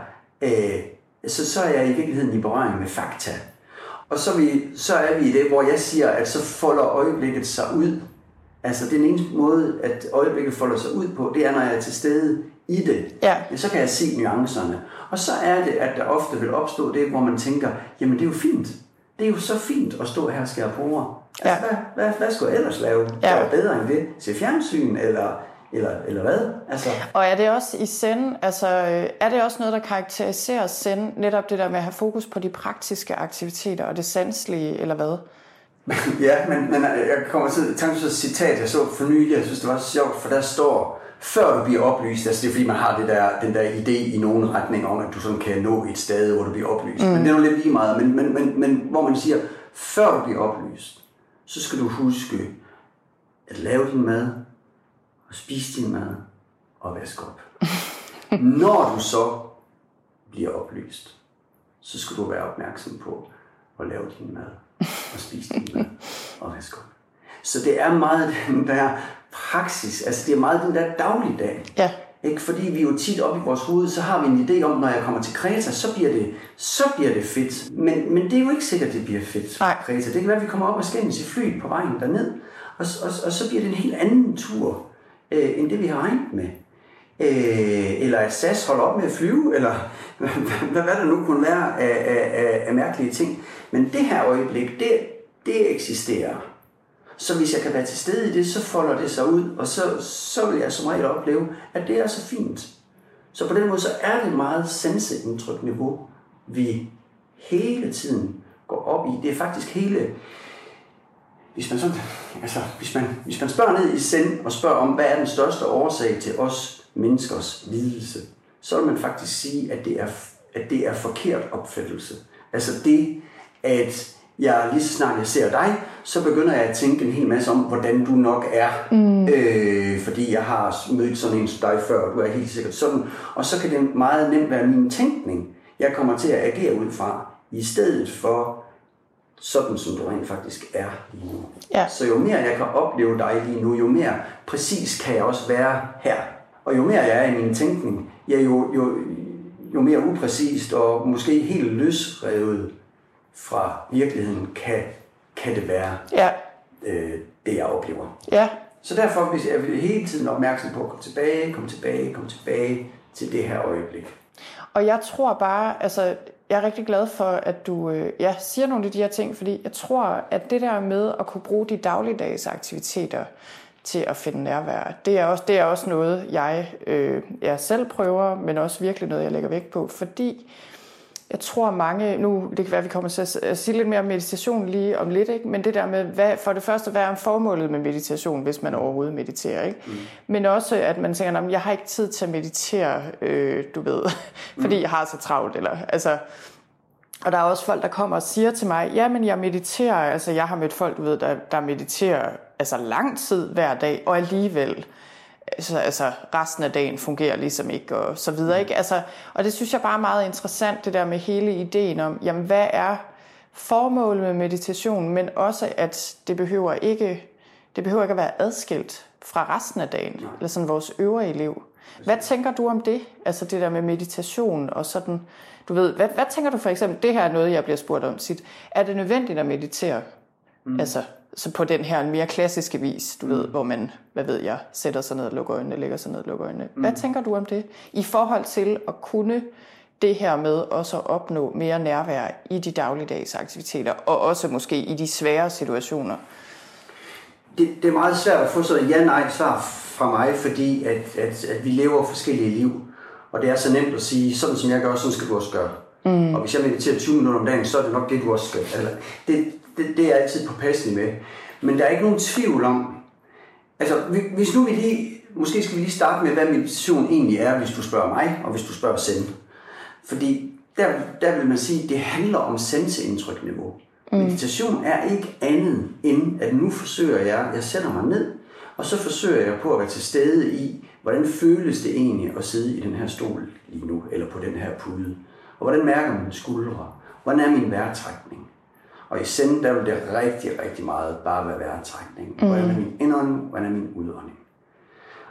øh, så, så er jeg i virkeligheden i berøring med fakta. Og så, vi, så er vi i det, hvor jeg siger, at så folder øjeblikket sig ud. Altså den eneste måde, at øjeblikket folder sig ud på, det er, når jeg er til stede i det. Ja. Så kan jeg se nuancerne. Og så er det, at der ofte vil opstå det, hvor man tænker, jamen det er jo fint. Det er jo så fint at stå her og skære på Altså, ja. hvad, hvad, hvad skulle jeg ellers lave? Ja. Der er bedre end det. Se fjernsyn, eller eller, eller hvad? Altså. Og er det også i send, altså er det også noget, der karakteriserer send, netop det der med at have fokus på de praktiske aktiviteter og det sanselige, eller hvad? ja, men, men jeg kommer til at tænke på et citat, jeg så for nylig, jeg synes, det var så sjovt, for der står, før du bliver oplyst, altså det er fordi, man har det der, den der idé i nogen retning om, at du sådan kan nå et sted, hvor du bliver oplyst. Mm. Men det er jo lidt lige meget, men, men, men, men hvor man siger, før du bliver oplyst, så skal du huske at lave din mad, og spise din mad og vaske op. Når du så bliver oplyst, så skal du være opmærksom på at lave din mad og spise din mad og vaske op. Så det er meget den der praksis, altså det er meget den der dagligdag. Ja. Ikke? Fordi vi jo tit op i vores hoved, så har vi en idé om, når jeg kommer til Kreta, så bliver det, så bliver det fedt. Men, men det er jo ikke sikkert, at det bliver fedt. Nej. Kreta. Det kan være, at vi kommer op og skændes i flyet på vejen derned, og, og, og så bliver det en helt anden tur øh, end det vi har regnet med. Øh, eller at SAS holder op med at flyve, eller hvad, hvad der nu kunne være af, af, af, af mærkelige ting. Men det her øjeblik, det, det eksisterer. Så hvis jeg kan være til stede i det, så folder det sig ud, og så, så vil jeg som regel opleve, at det er så fint. Så på den måde, så er det meget sanseindtryk niveau, vi hele tiden går op i, det er faktisk hele, hvis man, sådan, altså, hvis man, hvis man spørger ned i sind og spørger om, hvad er den største årsag til os menneskers lidelse, så vil man faktisk sige, at det er, at det er forkert opfattelse. Altså det, at jeg lige så snart jeg ser dig, så begynder jeg at tænke en hel masse om, hvordan du nok er. Mm. Øh, fordi jeg har mødt sådan en som dig før, og du er helt sikkert sådan. Og så kan det meget nemt være min tænkning, jeg kommer til at agere ud fra, i stedet for sådan, som du rent faktisk er lige nu. Ja. Så jo mere jeg kan opleve dig lige nu, jo mere præcis kan jeg også være her. Og jo mere jeg er i min tænkning, ja, jo, jo, jo mere upræcist og måske helt løsrevet fra virkeligheden kan, kan det være ja. øh, det, jeg oplever. Ja. Så derfor hvis jeg vil hele tiden opmærksom på at komme tilbage, komme tilbage, komme tilbage til det her øjeblik. Og jeg tror bare, altså jeg er rigtig glad for, at du øh, ja, siger nogle af de her ting, fordi jeg tror, at det der med at kunne bruge de dagligdags aktiviteter til at finde nærvær, det er også, det er også noget, jeg, øh, jeg selv prøver, men også virkelig noget, jeg lægger vægt på, fordi jeg tror mange, nu det kan være, at vi kommer til at sige lidt mere om meditation lige om lidt, ikke? men det der med, hvad, for det første, hvad er formålet med meditation, hvis man overhovedet mediterer, ikke? Mm. men også, at man tænker, at jeg har ikke tid til at meditere, øh, du ved, fordi mm. jeg har så travlt, eller altså, og der er også folk, der kommer og siger til mig, ja, men jeg mediterer, altså jeg har mødt folk, du ved, der, der mediterer altså lang tid hver dag, og alligevel altså, altså resten af dagen fungerer ligesom ikke, og så videre. Ikke? Altså, og det synes jeg bare er meget interessant, det der med hele ideen om, jamen hvad er formålet med meditation, men også at det behøver ikke, det behøver ikke at være adskilt fra resten af dagen, Nej. eller sådan vores øvrige liv. Hvad tænker du om det? Altså det der med meditation og sådan, du ved, hvad, hvad tænker du for eksempel, det her er noget, jeg bliver spurgt om sit, er det nødvendigt at meditere? Mm. Altså, så på den her mere klassiske vis, du mm. ved, hvor man, hvad ved jeg, sætter sig ned og lukker øjnene, lægger sig ned og lukker øjnene. Mm. Hvad tænker du om det? I forhold til at kunne det her med også at opnå mere nærvær i de dagligdags aktiviteter, og også måske i de svære situationer? Det, det er meget svært at få så ja-nej svar fra mig, fordi at, at, at vi lever forskellige liv. Og det er så nemt at sige, sådan som jeg gør, sådan skal du også gøre. Mm. Og hvis jeg mediterer 20 minutter om dagen, så er det nok det, du også skal. Eller, det, det, det er jeg altid påpasselig med. Men der er ikke nogen tvivl om, altså hvis nu vi lige, måske skal vi lige starte med, hvad meditation egentlig er, hvis du spørger mig, og hvis du spørger Send. Fordi der, der vil man sige, at det handler om sanseindtrykniveau. Mm. Meditation er ikke andet end, at nu forsøger jeg, jeg sætter mig ned, og så forsøger jeg på at være til stede i, hvordan føles det egentlig at sidde i den her stol lige nu, eller på den her pude. Og hvordan mærker man skuldre? Hvordan er min vejrtrækning? Og i send, der vil det rigtig, rigtig meget bare være vejrtrækning. Mm. Hvordan er min indånding? Hvordan er min udånding?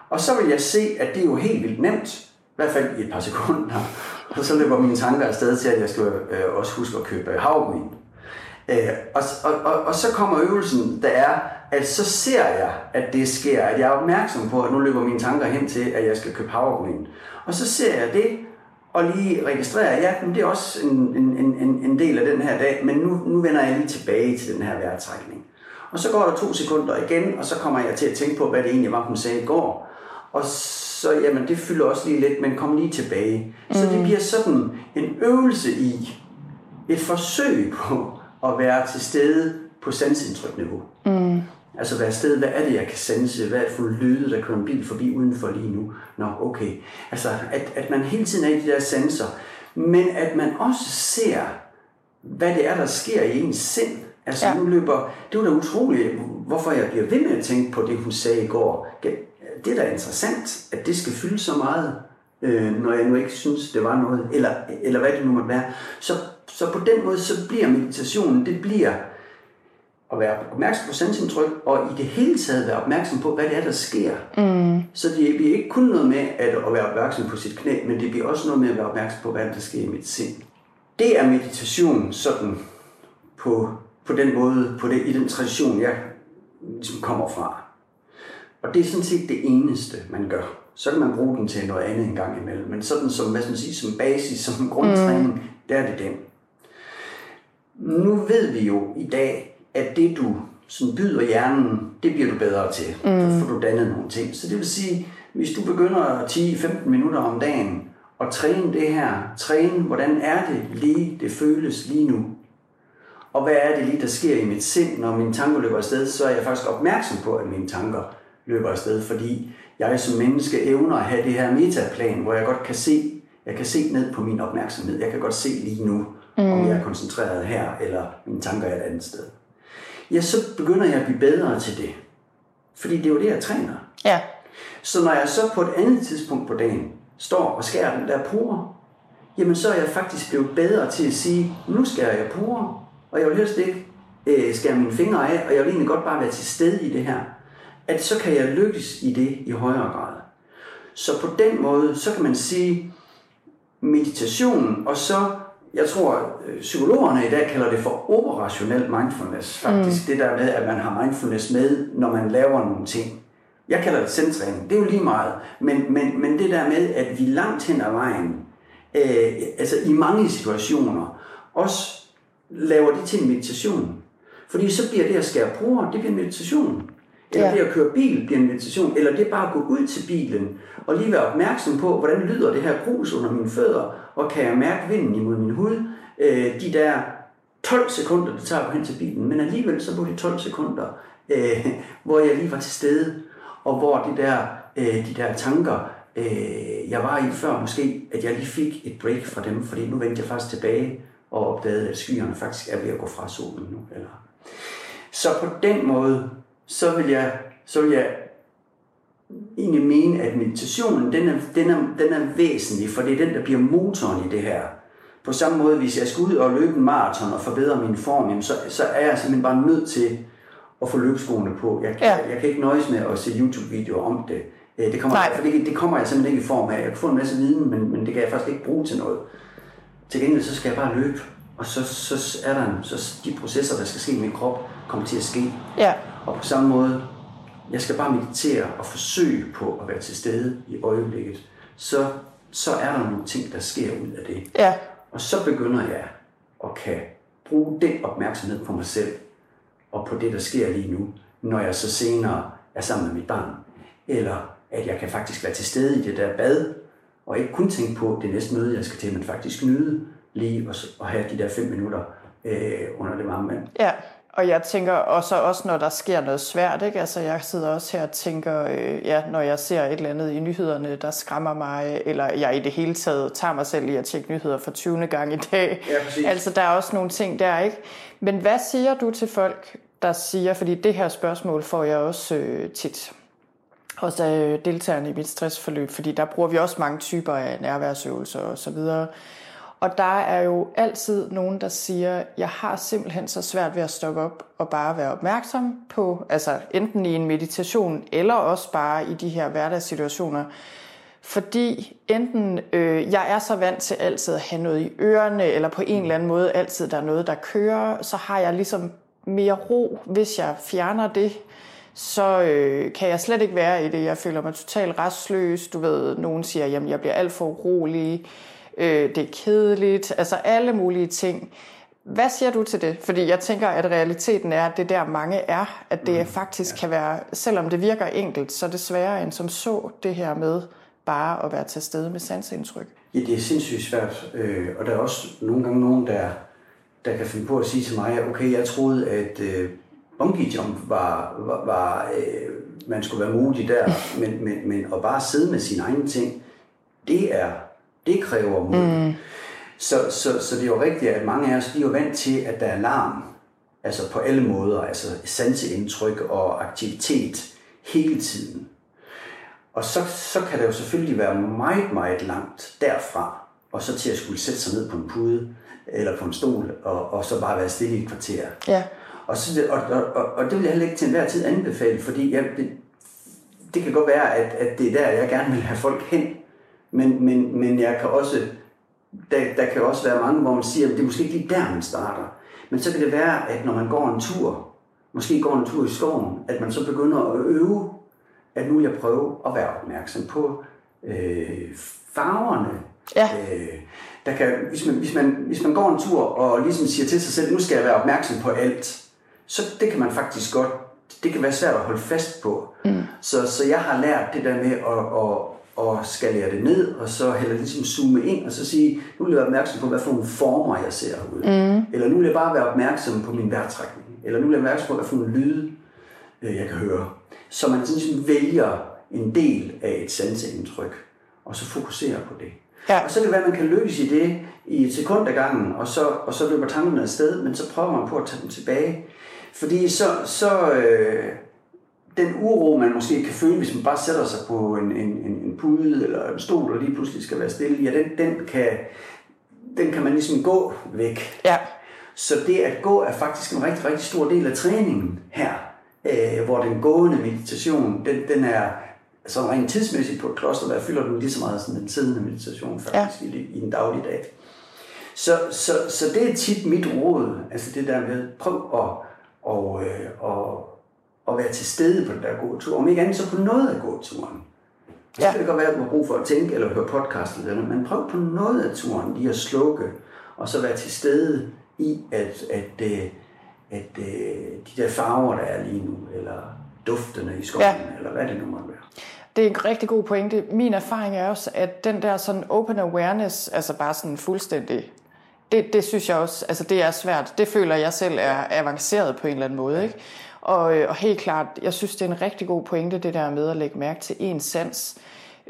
Og så vil jeg se, at det er jo helt vildt nemt, i hvert fald i et par sekunder. Og så løber mine tanker afsted til, at jeg skal øh, også huske at købe havregryn. Øh, og, og, og, og så kommer øvelsen, der er, at så ser jeg, at det sker, at jeg er opmærksom på, at nu løber mine tanker hen til, at jeg skal købe havregryn. Og så ser jeg det, og lige registrere, ja, men det er også en, en, en, en del af den her dag, men nu, nu vender jeg lige tilbage til den her vejrtrækning. Og så går der to sekunder igen, og så kommer jeg til at tænke på, hvad det egentlig var, hun sagde i går. Og så, jamen, det fylder også lige lidt, men kom lige tilbage. Mm. Så det mm. bliver sådan en øvelse i, et forsøg på at være til stede på sansindtrykniveau. Mm. Altså være sted, hvad er det, jeg kan sanse? Hvad er det for lyde, der kører en bil forbi udenfor lige nu? Nå, okay. Altså, at, at man hele tiden er i de der sanser, men at man også ser, hvad det er, der sker i ens sind. Altså, ja. nu løber, det var da utroligt, hvorfor jeg bliver ved med at tænke på det, hun sagde i går. Det er da interessant, at det skal fylde så meget, øh, når jeg nu ikke synes, det var noget, eller, eller hvad det nu måtte være. Så, så på den måde, så bliver meditationen, det bliver at være opmærksom på sansindtryk, og i det hele taget være opmærksom på, hvad det er, der sker. Mm. Så det bliver ikke kun noget med at, at være opmærksom på sit knæ, men det bliver også noget med at være opmærksom på, hvad der sker i mit sind. Det er meditation sådan på, på den måde, på det, i den tradition, jeg ligesom kommer fra. Og det er sådan set det eneste, man gør. Så kan man bruge den til noget andet en gang imellem. Men sådan som, hvad skal man sige, som basis, som grundtræning, mm. der er det den. Nu ved vi jo i dag, at det du sådan byder hjernen, det bliver du bedre til. Mm. Så får du dannet nogle ting. Så det vil sige, hvis du begynder 10-15 minutter om dagen at træne det her. Træne, hvordan er det lige, det føles lige nu. Og hvad er det lige, der sker i mit sind, når mine tanker løber afsted, så er jeg faktisk opmærksom på, at mine tanker løber afsted, fordi jeg som menneske evner at have det her metaplan, hvor jeg godt kan se, jeg kan se ned på min opmærksomhed. Jeg kan godt se lige nu, mm. om jeg er koncentreret her, eller mine tanker er et andet sted. Ja, så begynder jeg at blive bedre til det. Fordi det er jo det, jeg træner. Ja. Så når jeg så på et andet tidspunkt på dagen står og skærer den der pore, jamen så er jeg faktisk blevet bedre til at sige, nu skærer jeg pore, og jeg vil helst ikke øh, skære mine fingre af, og jeg vil egentlig godt bare være til stede i det her. At så kan jeg lykkes i det i højere grad. Så på den måde, så kan man sige, meditation, og så, jeg tror, øh, psykologerne i dag kalder det for operationel mindfulness, faktisk. Mm. Det der med, at man har mindfulness med, når man laver nogle ting. Jeg kalder det centtræning. Det er jo lige meget. Men, men, men det der med, at vi langt hen ad vejen, øh, altså i mange situationer, også laver det til en meditation. Fordi så bliver det at skære bruger, det bliver en meditation. Eller ja. at køre bil bliver en meditation. Eller det bare at gå ud til bilen og lige være opmærksom på, hvordan lyder det her grus under mine fødder, og kan jeg mærke vinden imod min hud. Øh, de der 12 sekunder, det tager på hen til bilen, men alligevel så var det 12 sekunder, øh, hvor jeg lige var til stede, og hvor de der, øh, de der tanker, øh, jeg var i før måske, at jeg lige fik et break fra dem, fordi nu vendte jeg faktisk tilbage og opdagede, at skyerne faktisk er ved at gå fra solen nu. Eller. Så på den måde, så vil jeg, så vil jeg egentlig mene, at meditationen, den er, den, er, den er væsentlig, for det er den, der bliver motoren i det her. På samme måde, hvis jeg skal ud og løbe en maraton og forbedre min form, så, så er jeg simpelthen bare nødt til at få løbeskoene på. Jeg, ja. jeg, jeg kan ikke nøjes med at se YouTube-videoer om det. Øh, det kommer, for det, det kommer jeg simpelthen ikke i form af. Jeg kan få en masse viden, men, men det kan jeg faktisk ikke bruge til noget. Til gengæld så skal jeg bare løbe, og så, så er der en, så de processer, der skal ske i min krop, kommer til at ske. Ja. Og på samme måde, jeg skal bare meditere og forsøge på at være til stede i øjeblikket. Så, så er der nogle ting, der sker ud af det. Ja. Og så begynder jeg at kan bruge den opmærksomhed på mig selv, og på det, der sker lige nu, når jeg så senere er sammen med mit barn. Eller at jeg kan faktisk være til stede i det der bad, og ikke kun tænke på det næste møde, jeg skal til, men faktisk nyde lige at have de der fem minutter øh, under det varme vand. Ja, og jeg tænker også, også når der sker noget svært, ikke? Altså, jeg sidder også her og tænker, øh, ja, når jeg ser et eller andet i nyhederne, der skræmmer mig, eller jeg i det hele taget tager mig selv i at tjekke nyheder for 20. gang i dag. Ja, altså, der er også nogle ting der, ikke? Men hvad siger du til folk, der siger, fordi det her spørgsmål får jeg også øh, tit, også af deltagerne i mit stressforløb, fordi der bruger vi også mange typer af nærværsøvelser og så videre. Og der er jo altid nogen, der siger, jeg har simpelthen så svært ved at stoppe op og bare være opmærksom på, altså enten i en meditation, eller også bare i de her hverdagssituationer. Fordi enten øh, jeg er så vant til altid at have noget i ørerne, eller på en eller anden måde altid der er noget, der kører, så har jeg ligesom mere ro, hvis jeg fjerner det så øh, kan jeg slet ikke være i det. Jeg føler mig totalt restløs. Du ved, nogen siger, at jeg bliver alt for urolig. Øh, det er kedeligt. Altså alle mulige ting. Hvad siger du til det? Fordi jeg tænker, at realiteten er, at det der mange er, at det mm, faktisk ja. kan være, selvom det virker enkelt, så er det sværere end som så det her med bare at være til stede med sansindtryk. Ja, det er sindssygt svært, øh, og der er også nogle gange nogen, der, der kan finde på at sige til mig, okay, jeg troede, at øh, bungee jump var, var, var øh, man skulle være modig der, men, men, men at bare sidde med sine egne ting, det er, det kræver mod. Mm. Så, så, så det er jo rigtigt, at mange af os, de er jo vant til, at der er larm, altså på alle måder, altså sanseindtryk og aktivitet hele tiden. Og så, så kan det jo selvfølgelig være meget, meget langt derfra, og så til at skulle sætte sig ned på en pude, eller på en stol, og, og så bare være stille i et kvarter. Ja. Og, så, og, og, og, det vil jeg heller ikke til enhver tid anbefale, fordi jeg, det, det kan godt være, at, at det er der, jeg gerne vil have folk hen. Men, men, men jeg kan også, der, der kan også være mange, hvor man siger, at det er måske ikke lige der, man starter. Men så kan det være, at når man går en tur, måske går en tur i skoven, at man så begynder at øve, at nu vil jeg prøve at være opmærksom på øh, farverne. Ja. Øh, der kan, hvis, man, hvis, man, hvis man går en tur og ligesom siger til sig selv, nu skal jeg være opmærksom på alt, så det kan man faktisk godt, det kan være svært at holde fast på. Mm. Så, så jeg har lært det der med at, at, og skalere det ned, og så heller ligesom zoome ind, og så sige, nu vil jeg være opmærksom på, hvad for nogle former jeg ser ud. Mm. Eller nu vil jeg bare være opmærksom på min vejrtrækning. Eller nu vil jeg være opmærksom på, hvad for nogle lyde øh, jeg kan høre. Så man sådan ligesom vælger en del af et sanseindtryk, og så fokuserer på det. Ja. Og så kan det være, at man kan lykkes i det i et sekund ad gangen, og så, og så løber tankerne afsted, men så prøver man på at tage dem tilbage. Fordi så, så øh, den uro, man måske kan føle, hvis man bare sætter sig på en, en, en, en pude eller en stol, og lige pludselig skal være stille, ja, den, den, kan, den kan man ligesom gå væk. Ja. Så det at gå er faktisk en rigtig, rigtig stor del af træningen her, øh, hvor den gående meditation, den, den er så rent tidsmæssigt på et kloster, der fylder den lige så meget som den siddende meditation faktisk ja. i, i den daglige dag. Så, så, så det er tit mit råd, altså det der med, prøv at, og, øh, og, at være til stede på den der gåtur. Om ikke andet så på noget af gåturen. Så ja. kan det godt være, at man har brug for at tænke eller høre podcast eller noget, men prøv på noget af turen lige at slukke, og så være til stede i, at, at, at, øh, at, at øh, de der farver, der er lige nu, eller duftene i skoven, ja. eller hvad det nu måtte være. Det er en rigtig god pointe. Min erfaring er også, at den der sådan open awareness, altså bare sådan fuldstændig, det, det synes jeg også, altså det er svært. Det føler jeg selv er avanceret på en eller anden måde. Ikke? Og, øh, og helt klart, jeg synes, det er en rigtig god pointe, det der med at lægge mærke til en sans.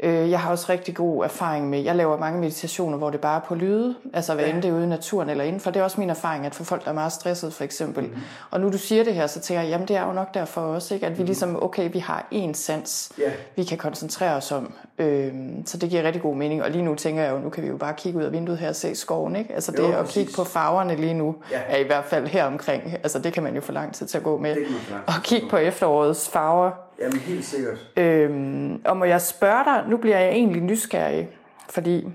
Øh, jeg har også rigtig god erfaring med, jeg laver mange meditationer, hvor det bare er på lyde, altså hvad end det er ude i naturen eller indenfor. Det er også min erfaring, at for folk, der er meget stresset for eksempel. Mm-hmm. Og nu du siger det her, så tænker jeg, jamen det er jo nok derfor også, ikke? at vi mhm. ligesom, okay, vi har én sans, yeah. vi kan koncentrere os om. Øh, så det giver rigtig god mening. Og lige nu tænker jeg jo, nu kan vi jo bare kigge ud af vinduet her og se skoven. Ikke? Altså det jo, at kigge på farverne lige nu, ja. er i hvert fald her omkring. Altså det kan man jo få lang tid til at gå med. Og kigge på efterårets farver Jamen helt sikkert. Øhm, og må jeg spørge dig, nu bliver jeg egentlig nysgerrig, fordi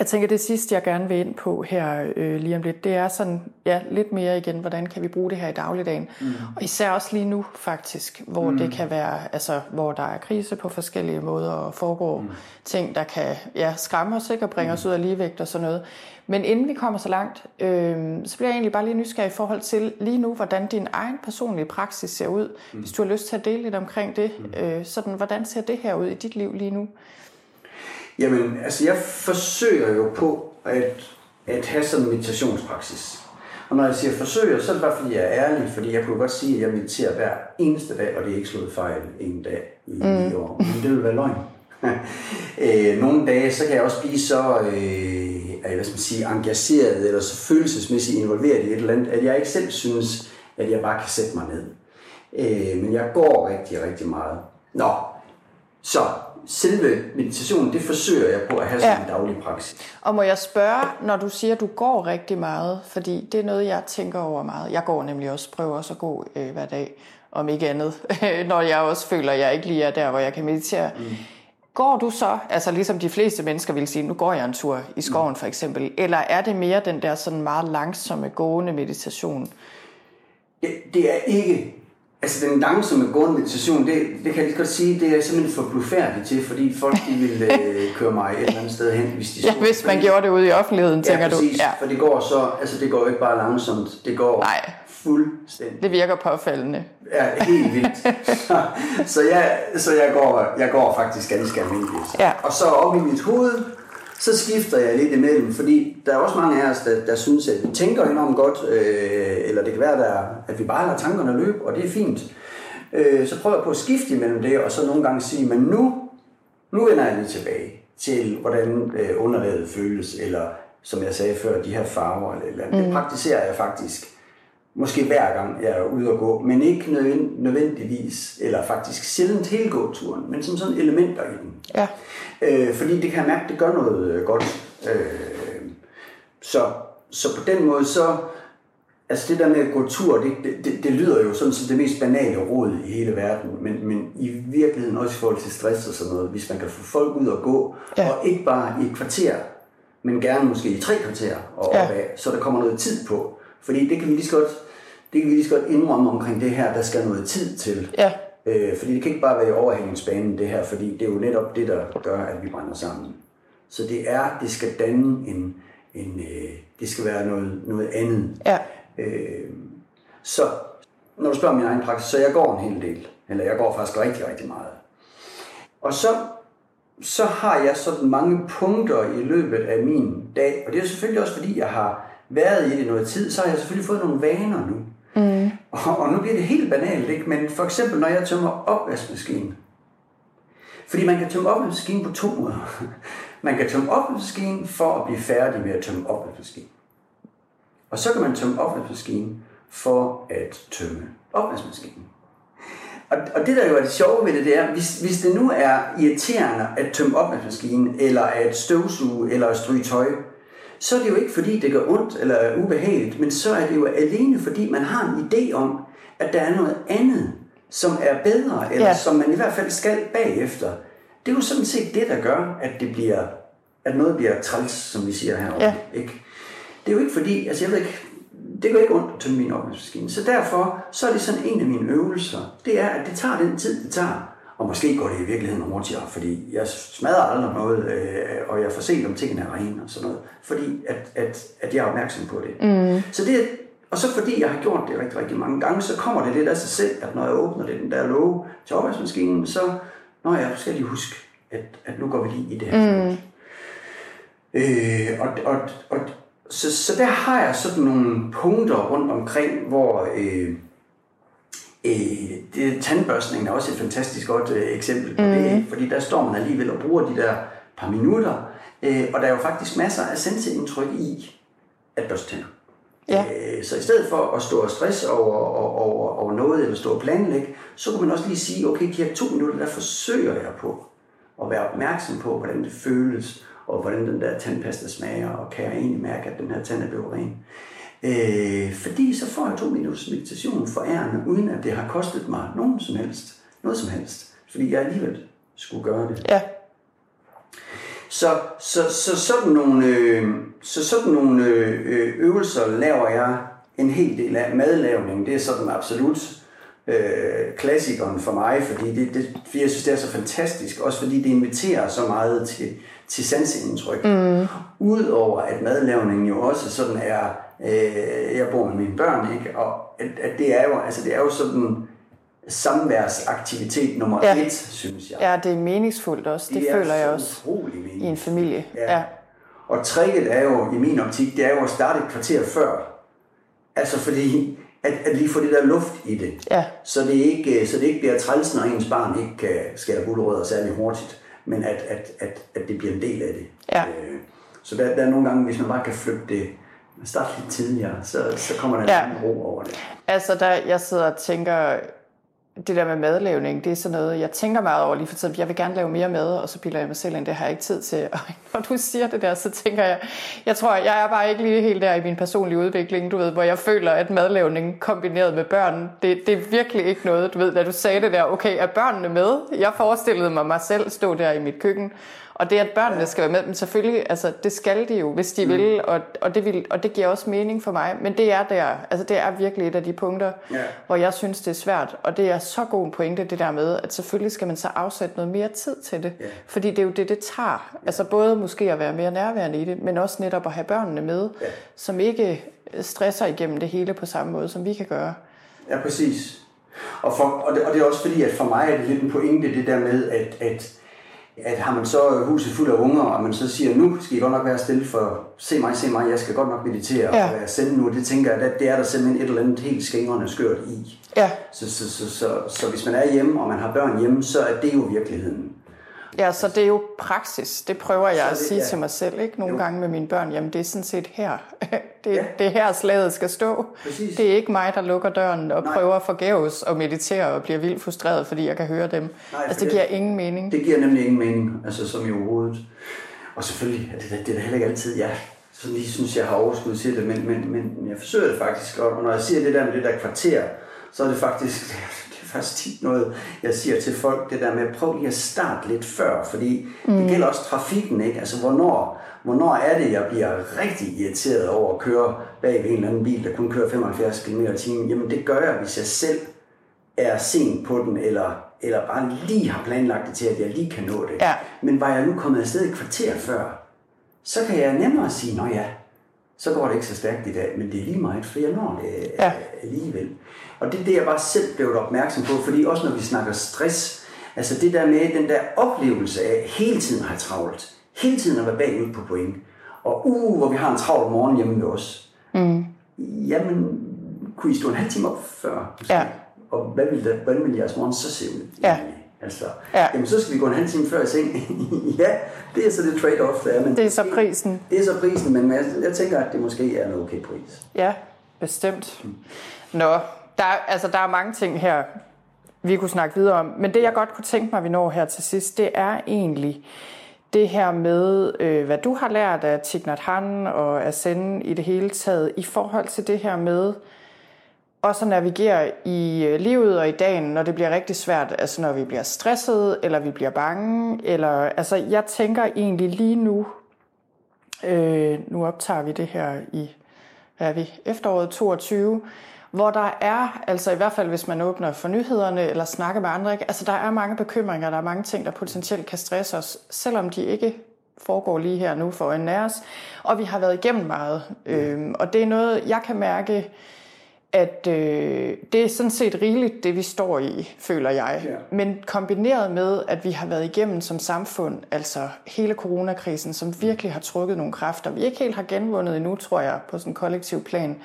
jeg tænker, det sidste, jeg gerne vil ind på her øh, lige om lidt, det er sådan, ja, lidt mere igen, hvordan kan vi bruge det her i dagligdagen. Mm. Og især også lige nu faktisk, hvor mm. det kan være, altså hvor der er krise på forskellige måder og foregår mm. ting, der kan ja, skræmme os ikke, og bringe mm. os ud af ligevægt og sådan noget. Men inden vi kommer så langt, øh, så bliver jeg egentlig bare lige nysgerrig i forhold til lige nu, hvordan din egen personlige praksis ser ud. Mm. Hvis du har lyst til at dele lidt omkring det, mm. øh, sådan, hvordan ser det her ud i dit liv lige nu? Jamen, altså jeg forsøger jo på at, at have sådan en meditationspraksis. Og når jeg siger forsøger, så er det bare fordi jeg er ærlig, fordi jeg kunne godt sige, at jeg mediterer hver eneste dag, og det er ikke slået fejl en dag i mm. år. Men det vil være løgn. øh, nogle dage, så kan jeg også blive så øh, hvad skal man sige, engageret eller så følelsesmæssigt involveret i et eller andet, at jeg ikke selv synes, at jeg bare kan sætte mig ned. Øh, men jeg går rigtig, rigtig meget. Nå, så selve meditationen, det forsøger jeg på at have som ja. en daglig praksis. Og må jeg spørge, når du siger, at du går rigtig meget, fordi det er noget, jeg tænker over meget. Jeg går nemlig også, prøver også at gå øh, hver dag, om ikke andet, når jeg også føler, at jeg ikke lige er der, hvor jeg kan meditere. Mm. Går du så, altså ligesom de fleste mennesker vil sige, nu går jeg en tur i skoven for eksempel, eller er det mere den der sådan meget langsomme gående meditation? Det er ikke Altså den langsomme gående meditation, det, det kan jeg lige godt sige, det er simpelthen for blufærdigt til, fordi folk de vil øh, køre mig et eller andet sted hen, hvis de Ja, hvis man gjorde det ude i offentligheden, tænker ja, præcis, du. Ja, for det går så, altså det går ikke bare langsomt, det går Nej. fuldstændig. Det virker påfaldende. Ja, helt vildt. så, så, jeg, så jeg, går, jeg går faktisk ganske almindeligt. Ja. Og så op i mit hoved, så skifter jeg lidt imellem, fordi der er også mange af os, der, der synes, at vi tænker enormt godt, øh, eller det kan være, der, at vi bare lader tankerne løbe, og det er fint. Øh, så prøver jeg på at skifte imellem det, og så nogle gange sige, men nu, nu vender jeg lige tilbage til, hvordan øh, underlaget føles, eller som jeg sagde før, de her farver eller, eller mm. Det praktiserer jeg faktisk måske hver gang jeg er ude og gå, men ikke nødvendigvis, eller faktisk sjældent hele gåturen, men som sådan elementer i den. Ja. Øh, fordi det kan jeg mærke, det gør noget øh, godt. Øh, så, så på den måde, så, altså det der med at gå tur, det, det, det, det lyder jo sådan som det mest banale råd i hele verden, men, men i virkeligheden også i forhold til stress og sådan noget, hvis man kan få folk ud og gå, ja. og ikke bare i et kvarter, men gerne måske i tre kvarter og ja. opad, så der kommer noget tid på. Fordi det kan vi lige så godt, det kan vi lige så godt indrømme omkring det her, der skal noget tid til. Ja. Øh, fordi det kan ikke bare være i overhængningsbanen det her, fordi det er jo netop det, der gør, at vi brænder sammen. Så det er, det skal danne en, en øh, det skal være noget, noget andet. Ja. Øh, så når du spørger min egen praksis, så jeg går en hel del. Eller jeg går faktisk rigtig, rigtig meget. Og så så har jeg sådan mange punkter i løbet af min dag, og det er selvfølgelig også fordi, jeg har været i det noget tid, så har jeg selvfølgelig fået nogle vaner nu. Mm. Og, og nu bliver det helt banalt, ikke? men for eksempel når jeg tømmer opvaskemaskinen. Fordi man kan tømme opvaskemaskinen på to måder. Man kan tømme opvaskemaskinen for at blive færdig med at tømme opvaskemaskinen. Og så kan man tømme opvaskemaskinen for at tømme opvaskemaskinen. Og, og det der jo er det sjove ved det, det er, hvis, hvis det nu er irriterende at tømme opvaskemaskinen, eller at støvsuge, eller at stryge tøj, så er det jo ikke fordi, det gør ondt eller er ubehageligt, men så er det jo alene fordi, man har en idé om, at der er noget andet, som er bedre, eller ja. som man i hvert fald skal bagefter. Det er jo sådan set det, der gør, at det bliver, at noget bliver træls, som vi siger herovre. Ja. Ikke? Det er jo ikke fordi, altså jeg ved ikke, det gør ikke ondt at tømme min opvaskemaskine. Så derfor, så er det sådan en af mine øvelser. Det er, at det tager den tid, det tager. Og måske går det i virkeligheden hurtigere, fordi jeg smadrer aldrig noget, øh, og jeg får set, om tingene er rene og sådan noget. Fordi at, at, at jeg er opmærksom på det. Mm. Så det og så fordi jeg har gjort det rigtig, rigtig mange gange, så kommer det lidt af sig selv, at når jeg åbner det, den der låge til opvaskemaskinen, så når jeg skal lige huske, at, at nu går vi lige i det her. Mm. Øh, og, og, og, så, så der har jeg sådan nogle punkter rundt omkring, hvor øh, øh, det, tandbørstningen er også et fantastisk godt øh, eksempel på mm. det, fordi der står man alligevel og bruger de der par minutter, øh, og der er jo faktisk masser af senseindtryk i at børste tænder. Ja. Øh, så i stedet for at stå og stresse over, over, over noget, eller stå og planlægge, så kan man også lige sige, okay, de her to minutter, der forsøger jeg på at være opmærksom på, hvordan det føles, og hvordan den der tandpasta smager, og kan jeg egentlig mærke, at den her tand er blevet ren. Øh, fordi så får jeg to minutters meditation for ærende, uden at det har kostet mig nogen som helst, noget som helst, fordi jeg alligevel skulle gøre det. Ja. Så, så, så sådan nogle, øh, så sådan nogle øh, øvelser laver jeg en hel del af. Madlavning, det er sådan absolut øh, klassikeren for mig, fordi, det, det, fordi jeg synes, det er så fantastisk. Også fordi det inviterer så meget til, til sanseindtryk. Mm. Udover at madlavningen jo også sådan er, øh, jeg bor med mine børn, ikke? og at, at det er jo, altså det er jo sådan samværsaktivitet nummer ja. et, synes jeg. Ja, det er meningsfuldt også. Det, det føler jeg også i en familie. Ja. ja. Og tricket er jo, i min optik, det er jo at starte et kvarter før. Altså fordi, at, at lige få det der luft i det. Ja. Så, det ikke, så det ikke bliver træls, når ens barn ikke kan skære gulerødder særlig hurtigt, men at, at, at, at det bliver en del af det. Ja. Øh, så der, der er nogle gange, hvis man bare kan flytte det, starte lidt tidligere, så, så kommer der ja. en ro over det. Altså, der, jeg sidder og tænker, det der med madlavning, det er sådan noget, jeg tænker meget over lige for tiden. Jeg vil gerne lave mere mad, og så bilder jeg mig selv ind, det har jeg ikke tid til. Og når du siger det der, så tænker jeg, jeg tror, jeg er bare ikke lige helt der i min personlige udvikling, du ved, hvor jeg føler, at madlavning kombineret med børn, det, det er virkelig ikke noget, du ved, da du sagde det der, okay, er børnene med? Jeg forestillede mig mig selv stå der i mit køkken og det, at børnene skal være med, men selvfølgelig, altså, det skal de jo, hvis de mm. vil, og, og, det vil, og det giver også mening for mig. Men det er der, altså det er virkelig et af de punkter, ja. hvor jeg synes, det er svært. Og det er så god en pointe, det der med, at selvfølgelig skal man så afsætte noget mere tid til det. Ja. Fordi det er jo det, det tager. Altså både måske at være mere nærværende i det, men også netop at have børnene med, ja. som ikke stresser igennem det hele på samme måde, som vi kan gøre. Ja, præcis. Og, for, og, det, og det er også fordi, at for mig er det lidt en pointe, det der med, at, at at har man så huset fuld af unger, og man så siger, nu skal I godt nok være stille for, se mig, se mig, jeg skal godt nok meditere ja. og være sende nu, det tænker jeg, at det er der simpelthen et eller andet helt skængrende skørt i. Ja. Så, så, så, så, så, hvis man er hjemme, og man har børn hjemme, så er det jo virkeligheden. Ja, så det er jo praksis. Det prøver jeg det, at sige ja. til mig selv, ikke? Nogle jo. gange med mine børn. Jamen, det er sådan set her. Det, ja. det er her, slaget skal stå. Præcis. Det er ikke mig, der lukker døren og Nej. prøver forgæves og meditere og bliver vildt frustreret, fordi jeg kan høre dem. Nej, altså, det giver ingen mening. Det giver nemlig ingen mening, altså som i overhovedet. Og selvfølgelig, det, det, det er da heller ikke altid, jeg så lige synes, jeg har overskud til det, men, men, men jeg forsøger det faktisk, og når jeg siger det der med det der kvarter, så er det faktisk, faktisk tit noget, jeg siger til folk, det der med, prøv lige at starte lidt før, fordi mm. det gælder også trafikken, ikke? Altså, hvornår, hvornår er det, jeg bliver rigtig irriteret over at køre bag ved en eller anden bil, der kun kører 75 km i timen? Jamen, det gør jeg, hvis jeg selv er sent på den, eller, eller bare lige har planlagt det til, at jeg lige kan nå det. Ja. Men var jeg nu kommet afsted et kvarter før, så kan jeg nemmere sige, nå ja, så går det ikke så stærkt i dag, men det er lige meget, for jeg når det ja. alligevel. Og det er det, jeg bare selv blev opmærksom på, fordi også når vi snakker stress, Altså det der med den der oplevelse af hele tiden at have travlt, hele tiden at være bagud på point, og uh, hvor vi har en travl morgen hjemme ved os. Mm. Jamen, kunne I stå en halv time op før? Måske? Ja. Og hvad ville, der, hvordan ville jeres morgen så se ud? Ja. Altså, Ja. jamen så skal vi gå en halv time før i seng. ja, det er så det trade-off, der er. Men Det er så prisen. Det er så prisen, men jeg, jeg tænker, at det måske er en okay pris. Ja, bestemt. Nå, der, er- altså, der er mange ting her, vi kunne snakke videre om. Men det, jeg godt kunne tænke mig, vi når her til sidst, det er egentlig det her med, øh, hvad du har lært af Thich Nhat Hanh og af Zen i det hele taget, i forhold til det her med også at navigere i øh, livet og i dagen, når det bliver rigtig svært, altså når vi bliver stresset, eller vi bliver bange, eller, altså jeg tænker egentlig lige nu, øh, nu optager vi det her i, hvad er vi, efteråret 22, hvor der er, altså i hvert fald hvis man åbner for nyhederne eller snakker med andre, ikke? altså der er mange bekymringer, der er mange ting, der potentielt kan stresse os, selvom de ikke foregår lige her nu for en af os, og vi har været igennem meget. Øhm, og det er noget, jeg kan mærke, at øh, det er sådan set rigeligt, det vi står i, føler jeg. Ja. Men kombineret med, at vi har været igennem som samfund, altså hele coronakrisen, som virkelig har trukket nogle kræfter, vi ikke helt har genvundet endnu, tror jeg, på sådan en kollektiv plan.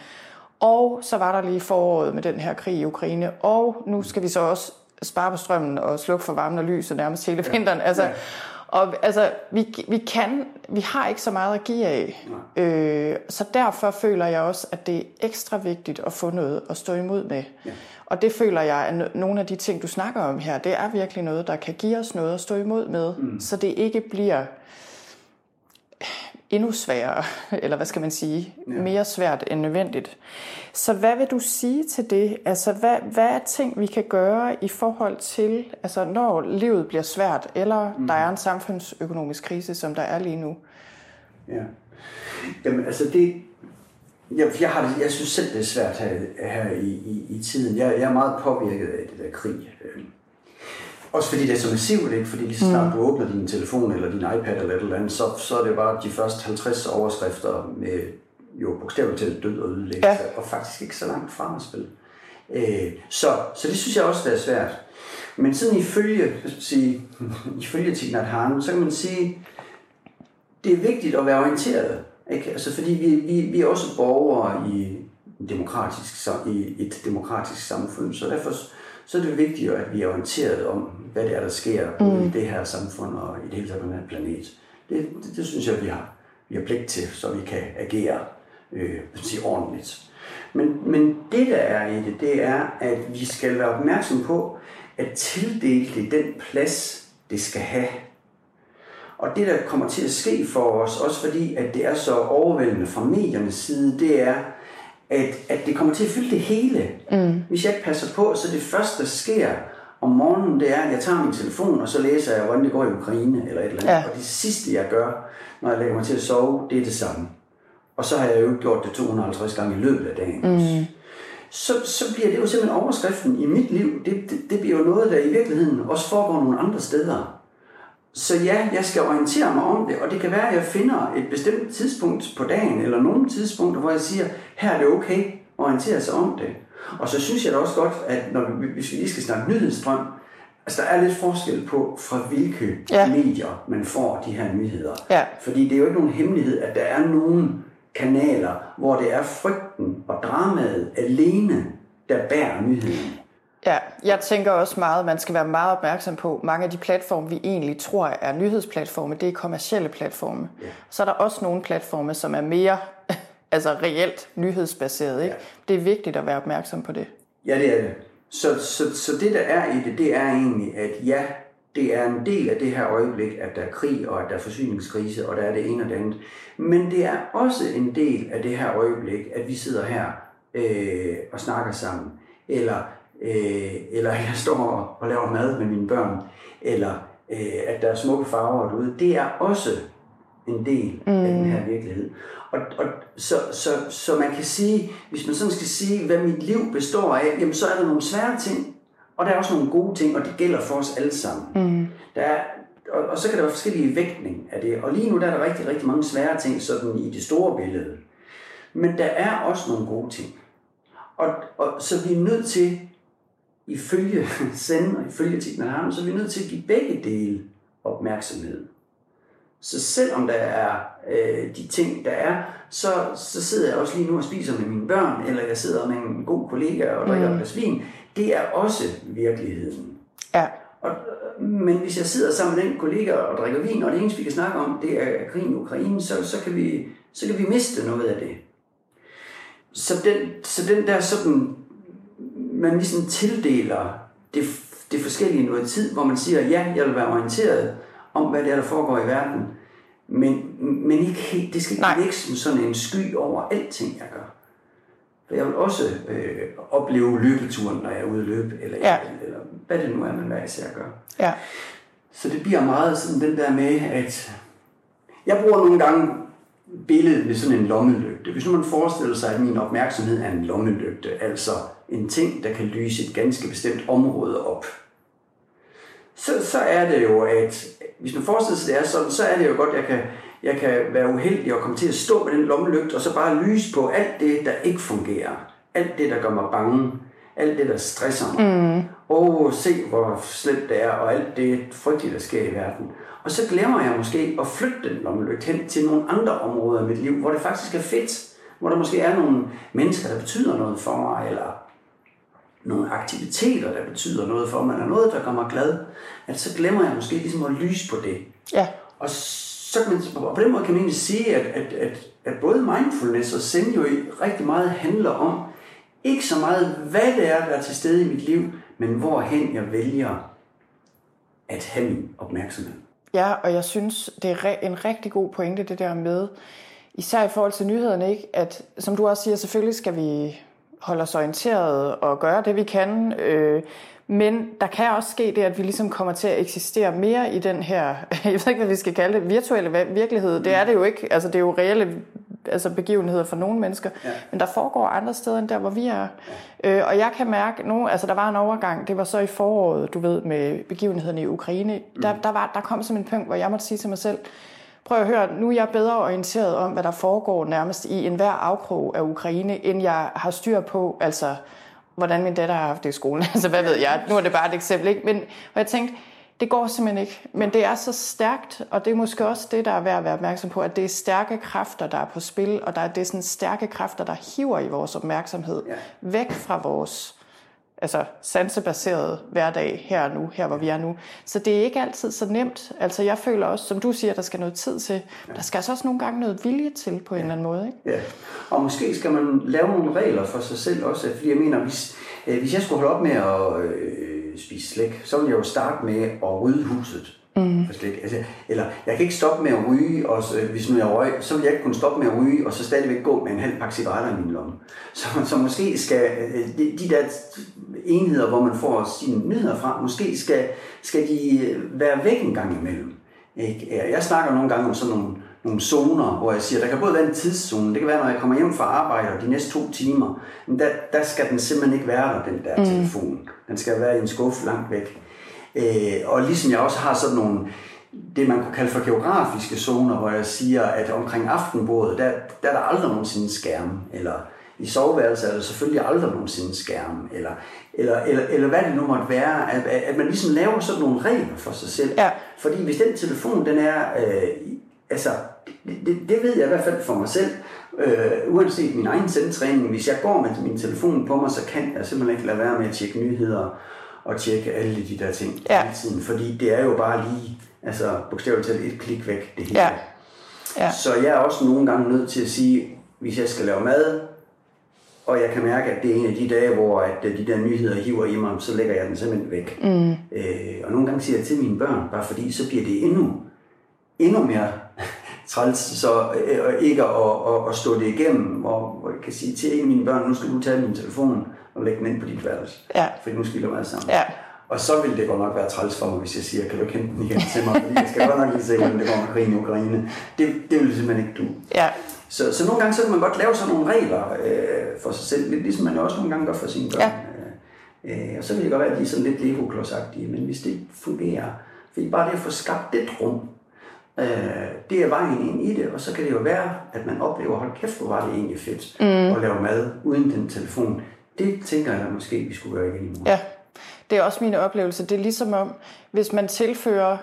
Og så var der lige foråret med den her krig i Ukraine, og nu skal vi så også spare på strømmen og slukke for varmen og lyset nærmest hele vinteren. Altså, Ja. Og altså, vi, vi kan, vi har ikke så meget at give af. Øh, så derfor føler jeg også, at det er ekstra vigtigt at få noget at stå imod med. Ja. Og det føler jeg, at no- nogle af de ting, du snakker om her, det er virkelig noget, der kan give os noget at stå imod med, mm. så det ikke bliver endnu sværere, eller hvad skal man sige, ja. mere svært end nødvendigt. Så hvad vil du sige til det? Altså, hvad, hvad er ting, vi kan gøre i forhold til, altså når livet bliver svært, eller mm. der er en samfundsøkonomisk krise, som der er lige nu? Ja. Jamen, altså det... Jeg, jeg, har jeg synes selv, det er svært her, her i, i, i tiden. Jeg, jeg er meget påvirket af det der krig. Også fordi det er så massivt, ikke? Fordi lige så snart du åbner din telefon eller din iPad eller et eller andet, så, så er det bare de første 50 overskrifter med jo bogstaveligt talt død og ødelæggelse, Ja. og faktisk ikke så langt frem at spille. Øh, så, så det synes jeg også, det er svært. Men sådan ifølge, sige, ifølge Nhat Hanh, så kan man sige, det er vigtigt at være orienteret. Ikke? Altså, fordi vi, vi, vi er også borgere i, demokratisk, i et demokratisk samfund, så derfor så er det vigtigt, at vi er orienteret om, hvad det er, der sker mm. i det her samfund og i det hele taget på den her planet. Det, det, det synes jeg, vi har, vi har pligt til, så vi kan agere øh, sige, ordentligt. Men, men det, der er i det, det er, at vi skal være opmærksom på at tildele det den plads, det skal have. Og det, der kommer til at ske for os, også fordi, at det er så overvældende fra mediernes side, det er, at, at det kommer til at fylde det hele. Mm. Hvis jeg ikke passer på, så det første, der sker om morgenen, det er, at jeg tager min telefon, og så læser jeg, hvordan det går i Ukraine, eller et eller andet. Ja. Og det sidste, jeg gør, når jeg lægger mig til at sove, det er det samme. Og så har jeg jo gjort det 250 gange i løbet af dagen. Mm. Så, så bliver det jo simpelthen overskriften i mit liv. Det, det, det bliver jo noget, der i virkeligheden også foregår nogle andre steder. Så ja, jeg skal orientere mig om det, og det kan være, at jeg finder et bestemt tidspunkt på dagen, eller nogle tidspunkter, hvor jeg siger, her er det okay at orientere sig om det. Og så synes jeg da også godt, at når vi, hvis vi lige skal snakke nyhedsstrøm, altså der er lidt forskel på, fra hvilke Ja. medier man får de her nyheder. Ja. Fordi det er jo ikke nogen hemmelighed, at der er nogle kanaler, hvor det er frygten og dramaet alene, der bærer nyheden. Jeg tænker også meget, at man skal være meget opmærksom på, mange af de platforme, vi egentlig tror er nyhedsplatforme, det er kommercielle platforme. Ja. Så er der også nogle platforme, som er mere altså reelt nyhedsbaseret. Ikke? Ja. Det er vigtigt at være opmærksom på det. Ja, det er det. Så, så, så det, der er i det, det er egentlig, at ja, det er en del af det her øjeblik, at der er krig, og at der er forsyningskrise, og der er det ene og det andet. Men det er også en del af det her øjeblik, at vi sidder her øh, og snakker sammen. Eller, øh, eller jeg står og, laver mad med mine børn. Eller øh, at der er smukke farver derude. Det er også en del mm. af den her virkelighed. Og, og så, så, så man kan sige, hvis man sådan skal sige, hvad mit liv består af, jamen så er der nogle svære ting, og der er også nogle gode ting, og det gælder for os alle sammen. Mm. Der er, og, og så kan der være forskellige vægtning af det. Og lige nu der er der rigtig, rigtig mange svære ting sådan i det store billede. Men der er også nogle gode ting. Og, og så vi er nødt til ifølge send og ifølge Tignan så er vi nødt til at give begge dele opmærksomhed. Så selvom der er øh, de ting, der er, så, så sidder jeg også lige nu og spiser med mine børn, eller jeg sidder med en god kollega og drikker mm. et vin. Det er også virkeligheden. Ja. Og, men hvis jeg sidder sammen med den kollega og drikker vin, og det eneste, vi kan snakke om, det er krigen i Ukraine, så, så, kan vi, så kan vi miste noget af det. Så den, så den der sådan, man ligesom tildeler det, det forskellige noget tid, hvor man siger, ja, jeg vil være orienteret om, hvad det er, der foregår i verden, men, men ikke helt, det skal ikke ligge som sådan en sky over alting, jeg gør. For jeg vil også øh, opleve løbeturen, når jeg er ude at løbe, eller, ja. eller, hvad det nu er, man hver især gør. Ja. Så det bliver meget sådan den der med, at jeg bruger nogle gange billedet med sådan en lommelygte. Hvis nu man forestiller sig, at min opmærksomhed er en lommelygte, altså en ting, der kan lyse et ganske bestemt område op, så, så er det jo, at hvis man forestiller sig, at det er sådan, så er det jo godt, at jeg kan, jeg kan være uheldig og komme til at stå med den lommelygte, og så bare lyse på alt det, der ikke fungerer. Alt det, der gør mig bange. Alt det, der stresser mig. Mm. Og se, hvor slemt det er, og alt det frygtelige, der sker i verden. Og så glemmer jeg måske at flytte den lommelygte hen til nogle andre områder i mit liv, hvor det faktisk er fedt. Hvor der måske er nogle mennesker, der betyder noget for mig, eller nogle aktiviteter, der betyder noget for mig, eller noget, der gør mig glad, at så glemmer jeg måske ligesom at lyse på det. Ja. Og så kan man, og på den måde kan man egentlig sige, at, at, at, at både mindfulness og zen jo rigtig meget handler om, ikke så meget, hvad det er, der er til stede i mit liv, men hvorhen jeg vælger at have min opmærksomhed. Ja, og jeg synes, det er en rigtig god pointe, det der med, især i forhold til nyhederne, ikke? at som du også siger, selvfølgelig skal vi holde os orienteret og gøre det, vi kan. Øh, men der kan også ske det, at vi ligesom kommer til at eksistere mere i den her, jeg ved ikke, hvad vi skal kalde det, virtuelle virkelighed. Det er det jo ikke. Altså, det er jo reelle altså begivenheder for nogle mennesker. Ja. Men der foregår andre steder end der, hvor vi er. Ja. Øh, og jeg kan mærke nu, altså der var en overgang, det var så i foråret, du ved, med begivenhederne i Ukraine. Mm. Der, der, var, der kom som en punkt, hvor jeg måtte sige til mig selv, prøv at høre, nu er jeg bedre orienteret om, hvad der foregår nærmest i enhver afkrog af Ukraine, end jeg har styr på, altså hvordan min datter har haft det i skolen. altså hvad ved jeg, nu er det bare et eksempel, ikke? Men og jeg tænkte, det går simpelthen ikke. Men det er så stærkt, og det er måske også det, der er værd at være opmærksom på, at det er stærke kræfter, der er på spil, og der er, det er sådan stærke kræfter, der hiver i vores opmærksomhed væk fra vores altså sansebaseret hverdag her og nu, her hvor vi er nu. Så det er ikke altid så nemt. Altså jeg føler også, som du siger, der skal noget tid til. Ja. Der skal altså også nogle gange noget vilje til på en eller anden måde. Ikke? Ja, og måske skal man lave nogle regler for sig selv også. Fordi jeg mener, hvis, øh, hvis jeg skulle holde op med at øh, spise slik, så ville jeg jo starte med at rydde huset. Mm. For slik. Altså, eller jeg kan ikke stoppe med at ryge, og så, hvis nu jeg røg, så vil jeg ikke kunne stoppe med at ryge, og så stadigvæk gå med en halv pakke cigaretter i min lomme. Så, så måske skal øh, de, de der enheder, hvor man får sine nyheder fra, måske skal, skal de øh, være væk en gang imellem. Ikke? Jeg snakker nogle gange om sådan nogle, nogle zoner, hvor jeg siger, der kan både være en tidszone, det kan være, når jeg kommer hjem fra arbejde, og de næste to timer, men der, der skal den simpelthen ikke være der, den der mm. telefon. Den skal være i en skuffe langt væk. Øh, og ligesom jeg også har sådan nogle, det man kunne kalde for geografiske zoner, hvor jeg siger, at omkring aftenbordet, der, der er der aldrig nogensinde skærm, eller i soveværelset er der selvfølgelig aldrig nogensinde skærm, eller, eller, eller, eller hvad det nu måtte være, at, at man ligesom laver sådan nogle regler for sig selv. Ja. Fordi hvis den telefon, den er, øh, altså, det, det, det ved jeg i hvert fald for mig selv, øh, uanset min egen selvtræning, hvis jeg går med min telefon på mig, så kan jeg simpelthen ikke lade være med at tjekke nyheder, og tjekke alle de der ting ja. hele tiden, fordi det er jo bare lige, altså bogstaveligt talt et klik væk, det hele. Ja. Ja. Så jeg er også nogle gange nødt til at sige, hvis jeg skal lave mad, og jeg kan mærke, at det er en af de dage, hvor at de der nyheder hiver i mig, så lægger jeg den simpelthen væk. Mm. Øh, og nogle gange siger jeg til mine børn, bare fordi så bliver det endnu, endnu mere træls, så øh, ikke at, at, at, stå det igennem, hvor, jeg kan sige til en af mine børn, nu skal du tage min telefon, og lægge den ind på dit værelse. Ja. Fordi nu spiller man sammen. Ja. Og så vil det godt nok være træls for mig, hvis jeg siger, kan du ikke hente den igen til mig, fordi jeg skal godt nok lige se, hvordan det går med krigen i Ukraine. Det, det vil simpelthen ikke du. Ja. Så, så nogle gange så kan man godt lave sådan nogle regler øh, for sig selv, lidt ligesom man også nogle gange gør for sine børn. Ja. Øh, og så vil det godt være, at de er sådan lidt lego men hvis det fungerer, fordi bare det at få skabt det rum, øh, det er vejen ind i det, og så kan det jo være, at man oplever, hold kæft, hvor var det egentlig fedt mm. at lave mad uden den telefon det tænker jeg måske, vi skulle gøre igen i morgen. Ja. det er også min oplevelse. Det er ligesom om, hvis man tilfører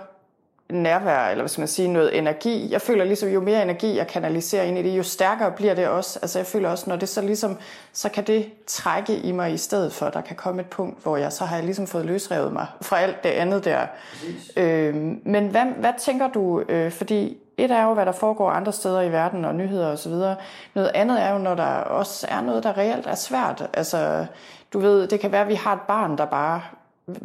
nærvær, eller hvad skal man sige, noget energi. Jeg føler ligesom, jo mere energi jeg kanaliserer ind i det, jo stærkere bliver det også. Altså jeg føler også, når det så ligesom, så kan det trække i mig i stedet for, der kan komme et punkt, hvor jeg så har jeg ligesom fået løsrevet mig fra alt det andet der. Øh, men hvad, hvad tænker du, øh, fordi et er jo, hvad der foregår andre steder i verden og nyheder og så videre. Noget andet er jo, når der også er noget, der reelt er svært. Altså, du ved, det kan være, at vi har et barn, der bare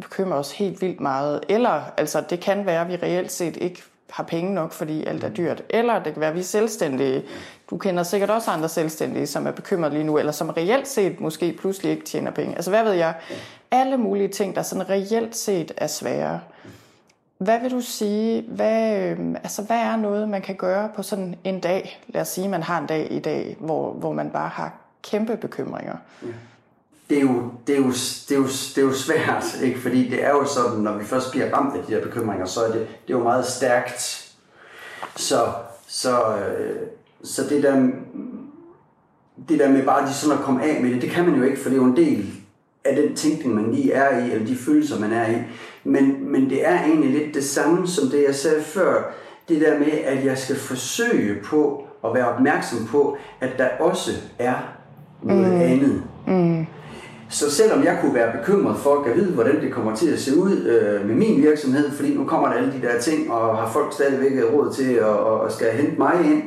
bekymrer os helt vildt meget. Eller altså, det kan være, at vi reelt set ikke har penge nok, fordi alt er dyrt. Eller det kan være, at vi er selvstændige. Du kender sikkert også andre selvstændige, som er bekymret lige nu, eller som reelt set måske pludselig ikke tjener penge. Altså hvad ved jeg? Alle mulige ting, der sådan reelt set er svære. Hvad vil du sige, hvad, øh, altså, hvad er noget, man kan gøre på sådan en dag? Lad os sige, man har en dag i dag, hvor, hvor man bare har kæmpe bekymringer. Ja det er jo, det er jo, det er jo, det er jo svært, ikke? fordi det er jo sådan, når vi først bliver ramt af de her bekymringer, så er det, det er jo meget stærkt. Så, så, øh, så det, der, det der med bare lige sådan at komme af med det, det kan man jo ikke, for det er jo en del af den tænkning, man lige er i, eller de følelser, man er i. Men, men det er egentlig lidt det samme som det, jeg sagde før. Det der med, at jeg skal forsøge på at være opmærksom på, at der også er noget mm. andet. Mm. Så selvom jeg kunne være bekymret for at vide, hvordan det kommer til at se ud øh, med min virksomhed, fordi nu kommer der alle de der ting, og har folk stadigvæk råd til at og skal hente mig ind,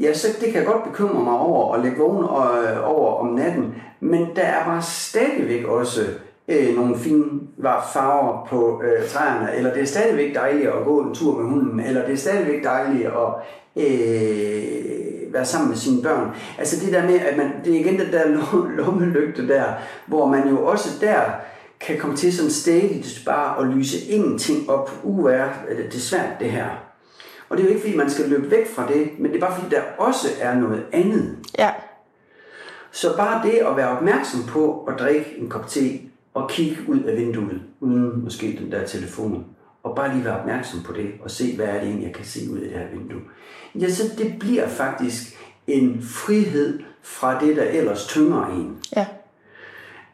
ja, så det kan jeg godt bekymre mig over og lægge vågen og, øh, over om natten. Men der er bare stadigvæk også øh, nogle fine farver på øh, træerne, eller det er stadigvæk dejligt at gå en tur med hunden, eller det er stadigvæk dejligt at øh, være sammen med sine børn. Altså det der med, at man, det er igen det der lommelygte der, hvor man jo også der kan komme til sådan stadigt bare at lyse ingenting op. Uh, er det er svært det her. Og det er jo ikke fordi, man skal løbe væk fra det, men det er bare fordi, der også er noget andet. Ja. Så bare det at være opmærksom på at drikke en kop te og kigge ud af vinduet, uden måske den der telefon, og bare lige være opmærksom på det, og se, hvad er det egentlig, jeg kan se ud af det her vindue. Ja, så det bliver faktisk en frihed fra det, der ellers tynger en. Ja.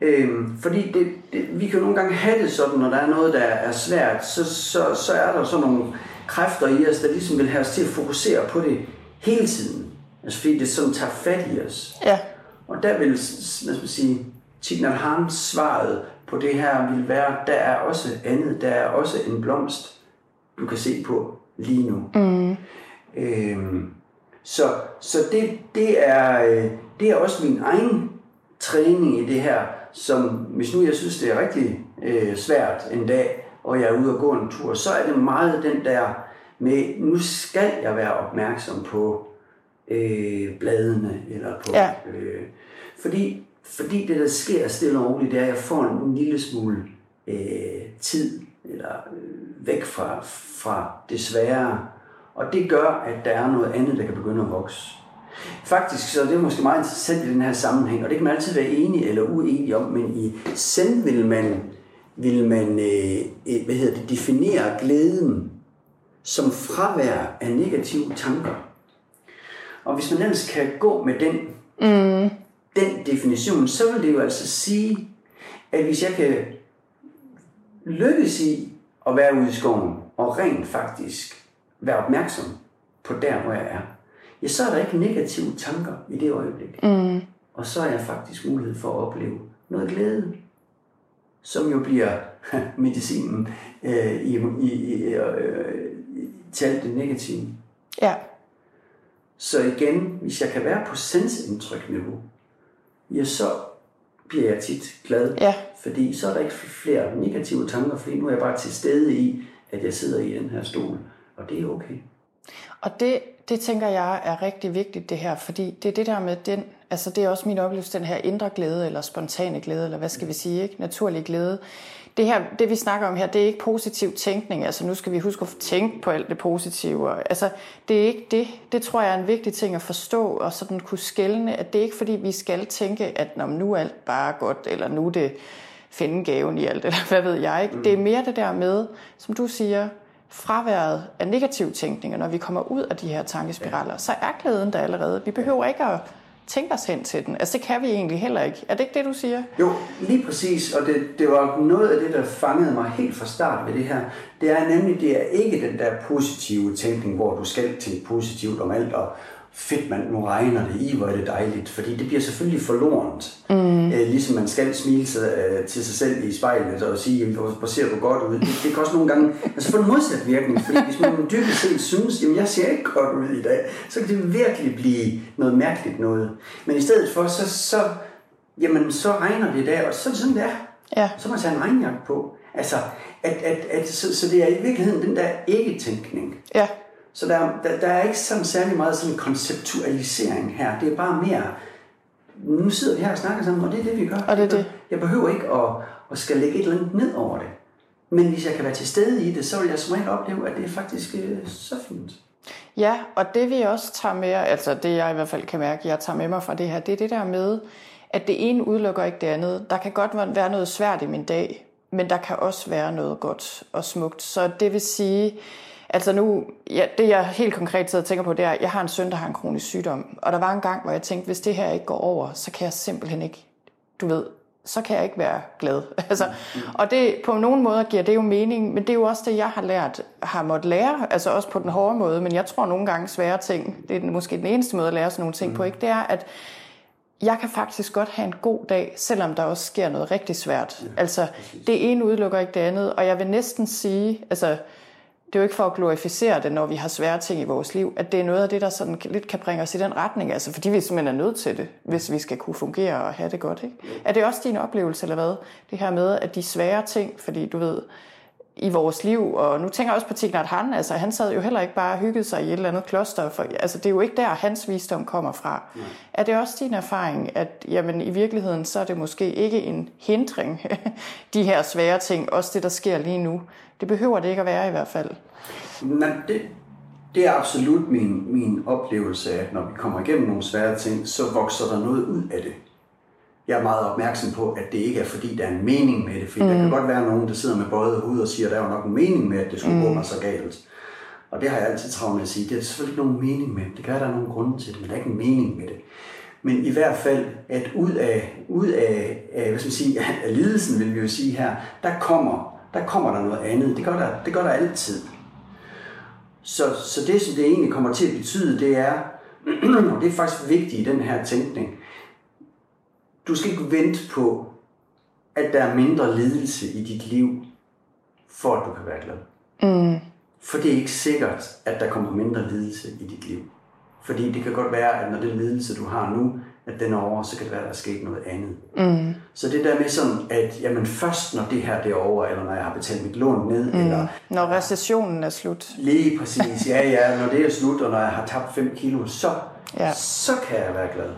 Øhm, fordi det, det, vi kan jo nogle gange have det sådan, når der er noget, der er svært, så, så, så er der sådan nogle kræfter i os, der ligesom vil have os til at fokusere på det hele tiden. Altså fordi det sådan tager fat i os. Ja. Og der vil, hvad skal man sige, Tignan Hans svaret på det her vil være, der er også andet, der er også en blomst, du kan se på lige nu. Mm. Øhm, så så det, det, er, øh, det er også min egen træning i det her, som hvis nu jeg synes, det er rigtig øh, svært en dag, og jeg er ude og gå en tur, så er det meget den der med, nu skal jeg være opmærksom på øh, bladene, eller på... Ja. Øh, fordi fordi det, der sker stille og roligt, det er, at jeg får en lille smule øh, tid eller øh, væk fra, fra det svære. Og det gør, at der er noget andet, der kan begynde at vokse. Faktisk så er det måske meget interessant i den her sammenhæng, og det kan man altid være enig eller uenig om, men i send vil man, vil man øh, øh hvad hedder det, definere glæden som fravær af negative tanker. Og hvis man ellers kan gå med den, mm den definition, så vil det jo altså sige, at hvis jeg kan lykkes i at være ude i skoven, og rent faktisk være opmærksom på der, hvor jeg er, ja, så er der ikke negative tanker i det øjeblik. Mm. Og så er jeg faktisk mulighed for at opleve noget glæde, som jo bliver medicinen øh, i, i, i, øh, til alt det negative. Ja. Så igen, hvis jeg kan være på sansindtryk-niveau, ja, så bliver jeg tit glad. Ja. Fordi så er der ikke flere negative tanker, fordi nu er jeg bare til stede i, at jeg sidder i den her stol. Og det er okay. Og det, det tænker jeg er rigtig vigtigt det her, fordi det er det der med den, altså det er også min oplevelse, den her indre glæde, eller spontane glæde, eller hvad skal vi sige, ikke? naturlig glæde det her, det vi snakker om her, det er ikke positiv tænkning. Altså nu skal vi huske at tænke på alt det positive. Altså det er ikke det. Det tror jeg er en vigtig ting at forstå og sådan kunne skælne, at det er ikke fordi vi skal tænke, at når nu er alt bare godt, eller nu er det finde gaven i alt, eller hvad ved jeg ikke. Det er mere det der med, som du siger, fraværet af negativ tænkning, og når vi kommer ud af de her tankespiraler, så er glæden der allerede. Vi behøver ikke at tænke os hen til den. Altså det kan vi egentlig heller ikke. Er det ikke det, du siger? Jo, lige præcis, og det, det var noget af det, der fangede mig helt fra start ved det her. Det er nemlig, det er ikke den der positive tænkning, hvor du skal tænke positivt om alt, og, fedt man, nu regner det i, hvor er det dejligt. Fordi det bliver selvfølgelig forlorent. Mm. Æ, ligesom man skal smile sig, øh, til sig selv i spejlet og sige, hvor ser du godt ud. Det, det kan også nogle gange altså få en modsat virkning. Fordi hvis man dybest set synes, jamen jeg ser ikke godt ud i dag, så kan det virkelig blive noget mærkeligt noget. Men i stedet for, så, så, jamen, så regner det der, og så er det sådan, det er. Ja. Så må man tage en regnjakke på. Altså, at, at, at, så, så det er i virkeligheden den der ikke-tænkning. Ja så der, der, der er ikke sådan særlig meget sådan konceptualisering her. Det er bare mere, nu sidder vi her og snakker sammen, og det er det, vi gør. Og det er det. Jeg behøver ikke at, at skal lægge et eller andet ned over det. Men hvis jeg kan være til stede i det, så vil jeg som regel opleve, at det er faktisk øh, så fint. Ja, og det vi også tager med, altså det jeg i hvert fald kan mærke, jeg tager med mig fra det her, det er det der med, at det ene udelukker ikke det andet. Der kan godt være noget svært i min dag, men der kan også være noget godt og smukt. Så det vil sige, Altså nu, ja, det jeg helt konkret sidder og tænker på, det er, at jeg har en søn, der har en kronisk sygdom. Og der var en gang, hvor jeg tænkte, hvis det her ikke går over, så kan jeg simpelthen ikke, du ved, så kan jeg ikke være glad. altså, og det, på nogle måder giver det jo mening, men det er jo også det, jeg har lært, har måttet lære, altså også på den hårde måde, men jeg tror nogle gange svære ting, det er måske den eneste måde at lære sådan nogle ting på, ikke? det er, at jeg kan faktisk godt have en god dag, selvom der også sker noget rigtig svært. Altså, det ene udelukker ikke det andet, og jeg vil næsten sige, altså, det er jo ikke for at glorificere det, når vi har svære ting i vores liv, at det er noget af det, der sådan lidt kan bringe os i den retning, altså fordi vi simpelthen er nødt til det, hvis vi skal kunne fungere og have det godt. Ikke? Er det også din oplevelse, eller hvad? Det her med, at de svære ting, fordi du ved, i vores liv, og nu tænker jeg også på Tignat Han, altså han sad jo heller ikke bare og hyggede sig i et eller andet kloster, for, altså det er jo ikke der, hans visdom kommer fra. Nej. Er det også din erfaring, at jamen, i virkeligheden, så er det måske ikke en hindring, de her svære ting, også det, der sker lige nu, det behøver det ikke at være i hvert fald. Men det, det er absolut min, min oplevelse, at når vi kommer igennem nogle svære ting, så vokser der noget ud af det. Jeg er meget opmærksom på, at det ikke er fordi, der er en mening med det. For mm. der kan godt være nogen, der sidder med bøjet hoved og siger, at der er nok en mening med, at det skulle mm. gå mig så galt. Og det har jeg altid travlt med at sige. Det er selvfølgelig ikke nogen mening med det. Det kan være, der er nogen grunde til det, men der er ikke en mening med det. Men i hvert fald, at ud af, ud af, af hvad skal man sige, af lidelsen, vil vi jo sige her, der kommer der kommer der noget andet. Det gør der, det gør der altid. Så, så det, som det egentlig kommer til at betyde, det er, og det er faktisk vigtigt i den her tænkning, du skal ikke vente på, at der er mindre lidelse i dit liv, for at du kan være glad. Mm. For det er ikke sikkert, at der kommer mindre lidelse i dit liv. Fordi det kan godt være, at når den lidelse, du har nu, at den er over, så kan det være, at der er sket noget andet. Mm. Så det der med sådan, at jamen først når det her det er over, eller når jeg har betalt mit lån ned, mm. eller... Når recessionen er slut. Lige præcis, ja ja, når det er slut, og når jeg har tabt 5 kilo, så, ja. så kan jeg være glad.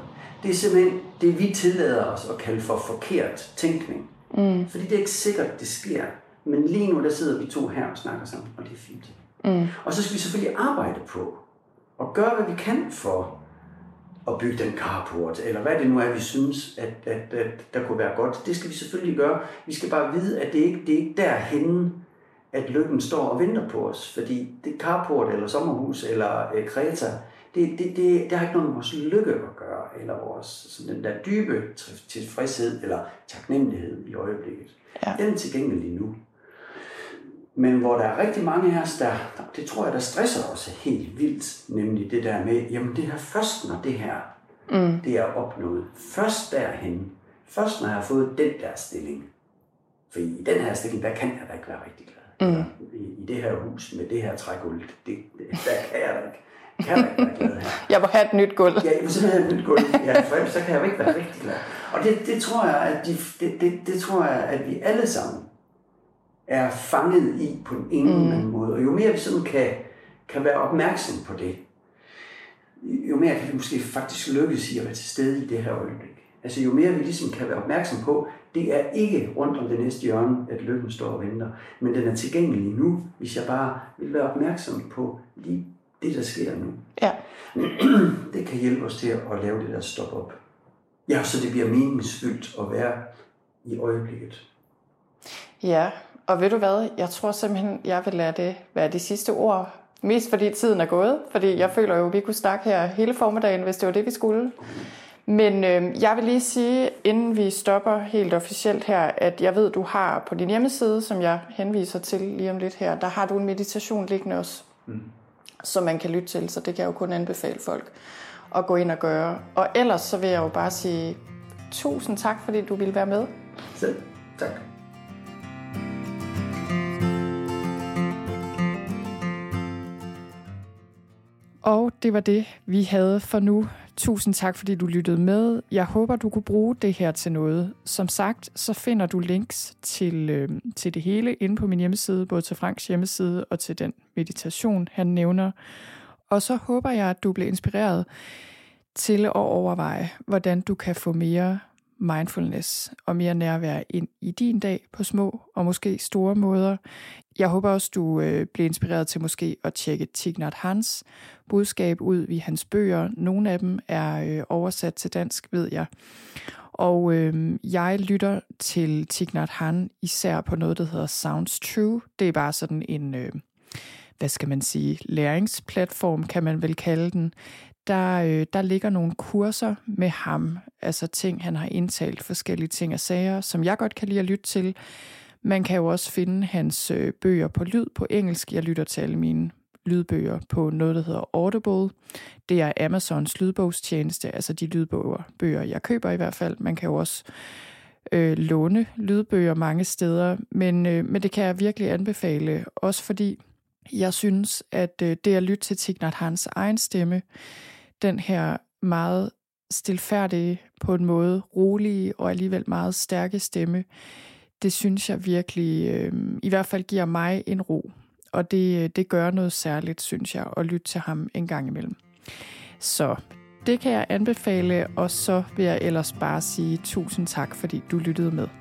Det er simpelthen det, vi tillader os at kalde for forkert tænkning. Mm. Fordi det er ikke sikkert, det sker. Men lige nu, der sidder vi to her og snakker sammen, og det er fint. Mm. Og så skal vi selvfølgelig arbejde på, og gøre, hvad vi kan for at bygge den carport, eller hvad det nu er, vi synes, at, at, at der kunne være godt. Det skal vi selvfølgelig gøre. Vi skal bare vide, at det ikke det er ikke derhenne, at lykken står og venter på os. Fordi det carport, eller sommerhus, eller øh, Kreta, det, det, det, det har ikke noget med vores lykke at gøre, eller vores sådan den der dybe tilfredshed, eller taknemmelighed i øjeblikket. Ja. Den er tilgængelig nu. Men hvor der er rigtig mange af os, der, det tror jeg, der stresser os helt vildt, nemlig det der med, jamen det er først, når det her, mm. det er opnået. Først derhen, først når jeg har fået den der stilling. For i den her stilling, der kan jeg da ikke være rigtig glad. Mm. I, I det her hus med det her trægulv, det, der kan jeg da ikke. Kan jeg ikke være glad her. Jeg må have et nyt gulv. Ja, jeg må simpelthen have et nyt gulv. Ja, for så kan jeg jo ikke være rigtig glad. Og det, det tror jeg, at de, det, det, det tror jeg, at vi alle sammen er fanget i på en eller anden mm. måde. Og jo mere vi sådan kan, kan være opmærksom på det, jo mere kan vi måske faktisk lykkes i at være til stede i det her øjeblik. Altså jo mere vi ligesom kan være opmærksom på, det er ikke rundt om det næste hjørne, at lykken står og venter, men den er tilgængelig nu, hvis jeg bare vil være opmærksom på lige det, der sker nu. Ja. Det kan hjælpe os til at lave det der stop op. Ja, så det bliver meningsfyldt at være i øjeblikket. Ja, og ved du hvad, jeg tror simpelthen, jeg vil lade det være de sidste ord. Mest fordi tiden er gået, fordi jeg føler jo, at vi kunne snakke her hele formiddagen, hvis det var det, vi skulle. Men øh, jeg vil lige sige, inden vi stopper helt officielt her, at jeg ved, du har på din hjemmeside, som jeg henviser til lige om lidt her, der har du en meditation liggende også, mm. som man kan lytte til, så det kan jeg jo kun anbefale folk at gå ind og gøre. Og ellers så vil jeg jo bare sige tusind tak, fordi du ville være med. Selv tak. Og det var det, vi havde for nu. Tusind tak, fordi du lyttede med. Jeg håber, du kunne bruge det her til noget. Som sagt, så finder du links til, øh, til det hele inde på min hjemmeside, både til Franks hjemmeside og til den meditation, han nævner. Og så håber jeg, at du bliver inspireret til at overveje, hvordan du kan få mere mindfulness og mere nærvær ind i din dag på små og måske store måder. Jeg håber også, du øh, bliver inspireret til måske at tjekke Tignat Hans budskab ud i hans bøger. Nogle af dem er øh, oversat til dansk, ved jeg. Og øh, jeg lytter til Tignat Han især på noget, der hedder Sounds True. Det er bare sådan en, øh, hvad skal man sige, læringsplatform, kan man vel kalde den der, øh, der ligger nogle kurser med ham, altså ting, han har indtalt, forskellige ting og sager, som jeg godt kan lide at lytte til. Man kan jo også finde hans øh, bøger på lyd på engelsk. Jeg lytter til alle mine lydbøger på noget, der hedder Audible. Det er Amazons lydbogstjeneste, altså de lydbøger, bøger, jeg køber i hvert fald. Man kan jo også øh, låne lydbøger mange steder, men, øh, men det kan jeg virkelig anbefale, også fordi jeg synes, at øh, det at lytte til Tignat Hans egen stemme, den her meget stilfærdige, på en måde rolige og alligevel meget stærke stemme, det synes jeg virkelig, øh, i hvert fald giver mig en ro. Og det, øh, det gør noget særligt, synes jeg, at lytte til ham en gang imellem. Så det kan jeg anbefale, og så vil jeg ellers bare sige tusind tak, fordi du lyttede med.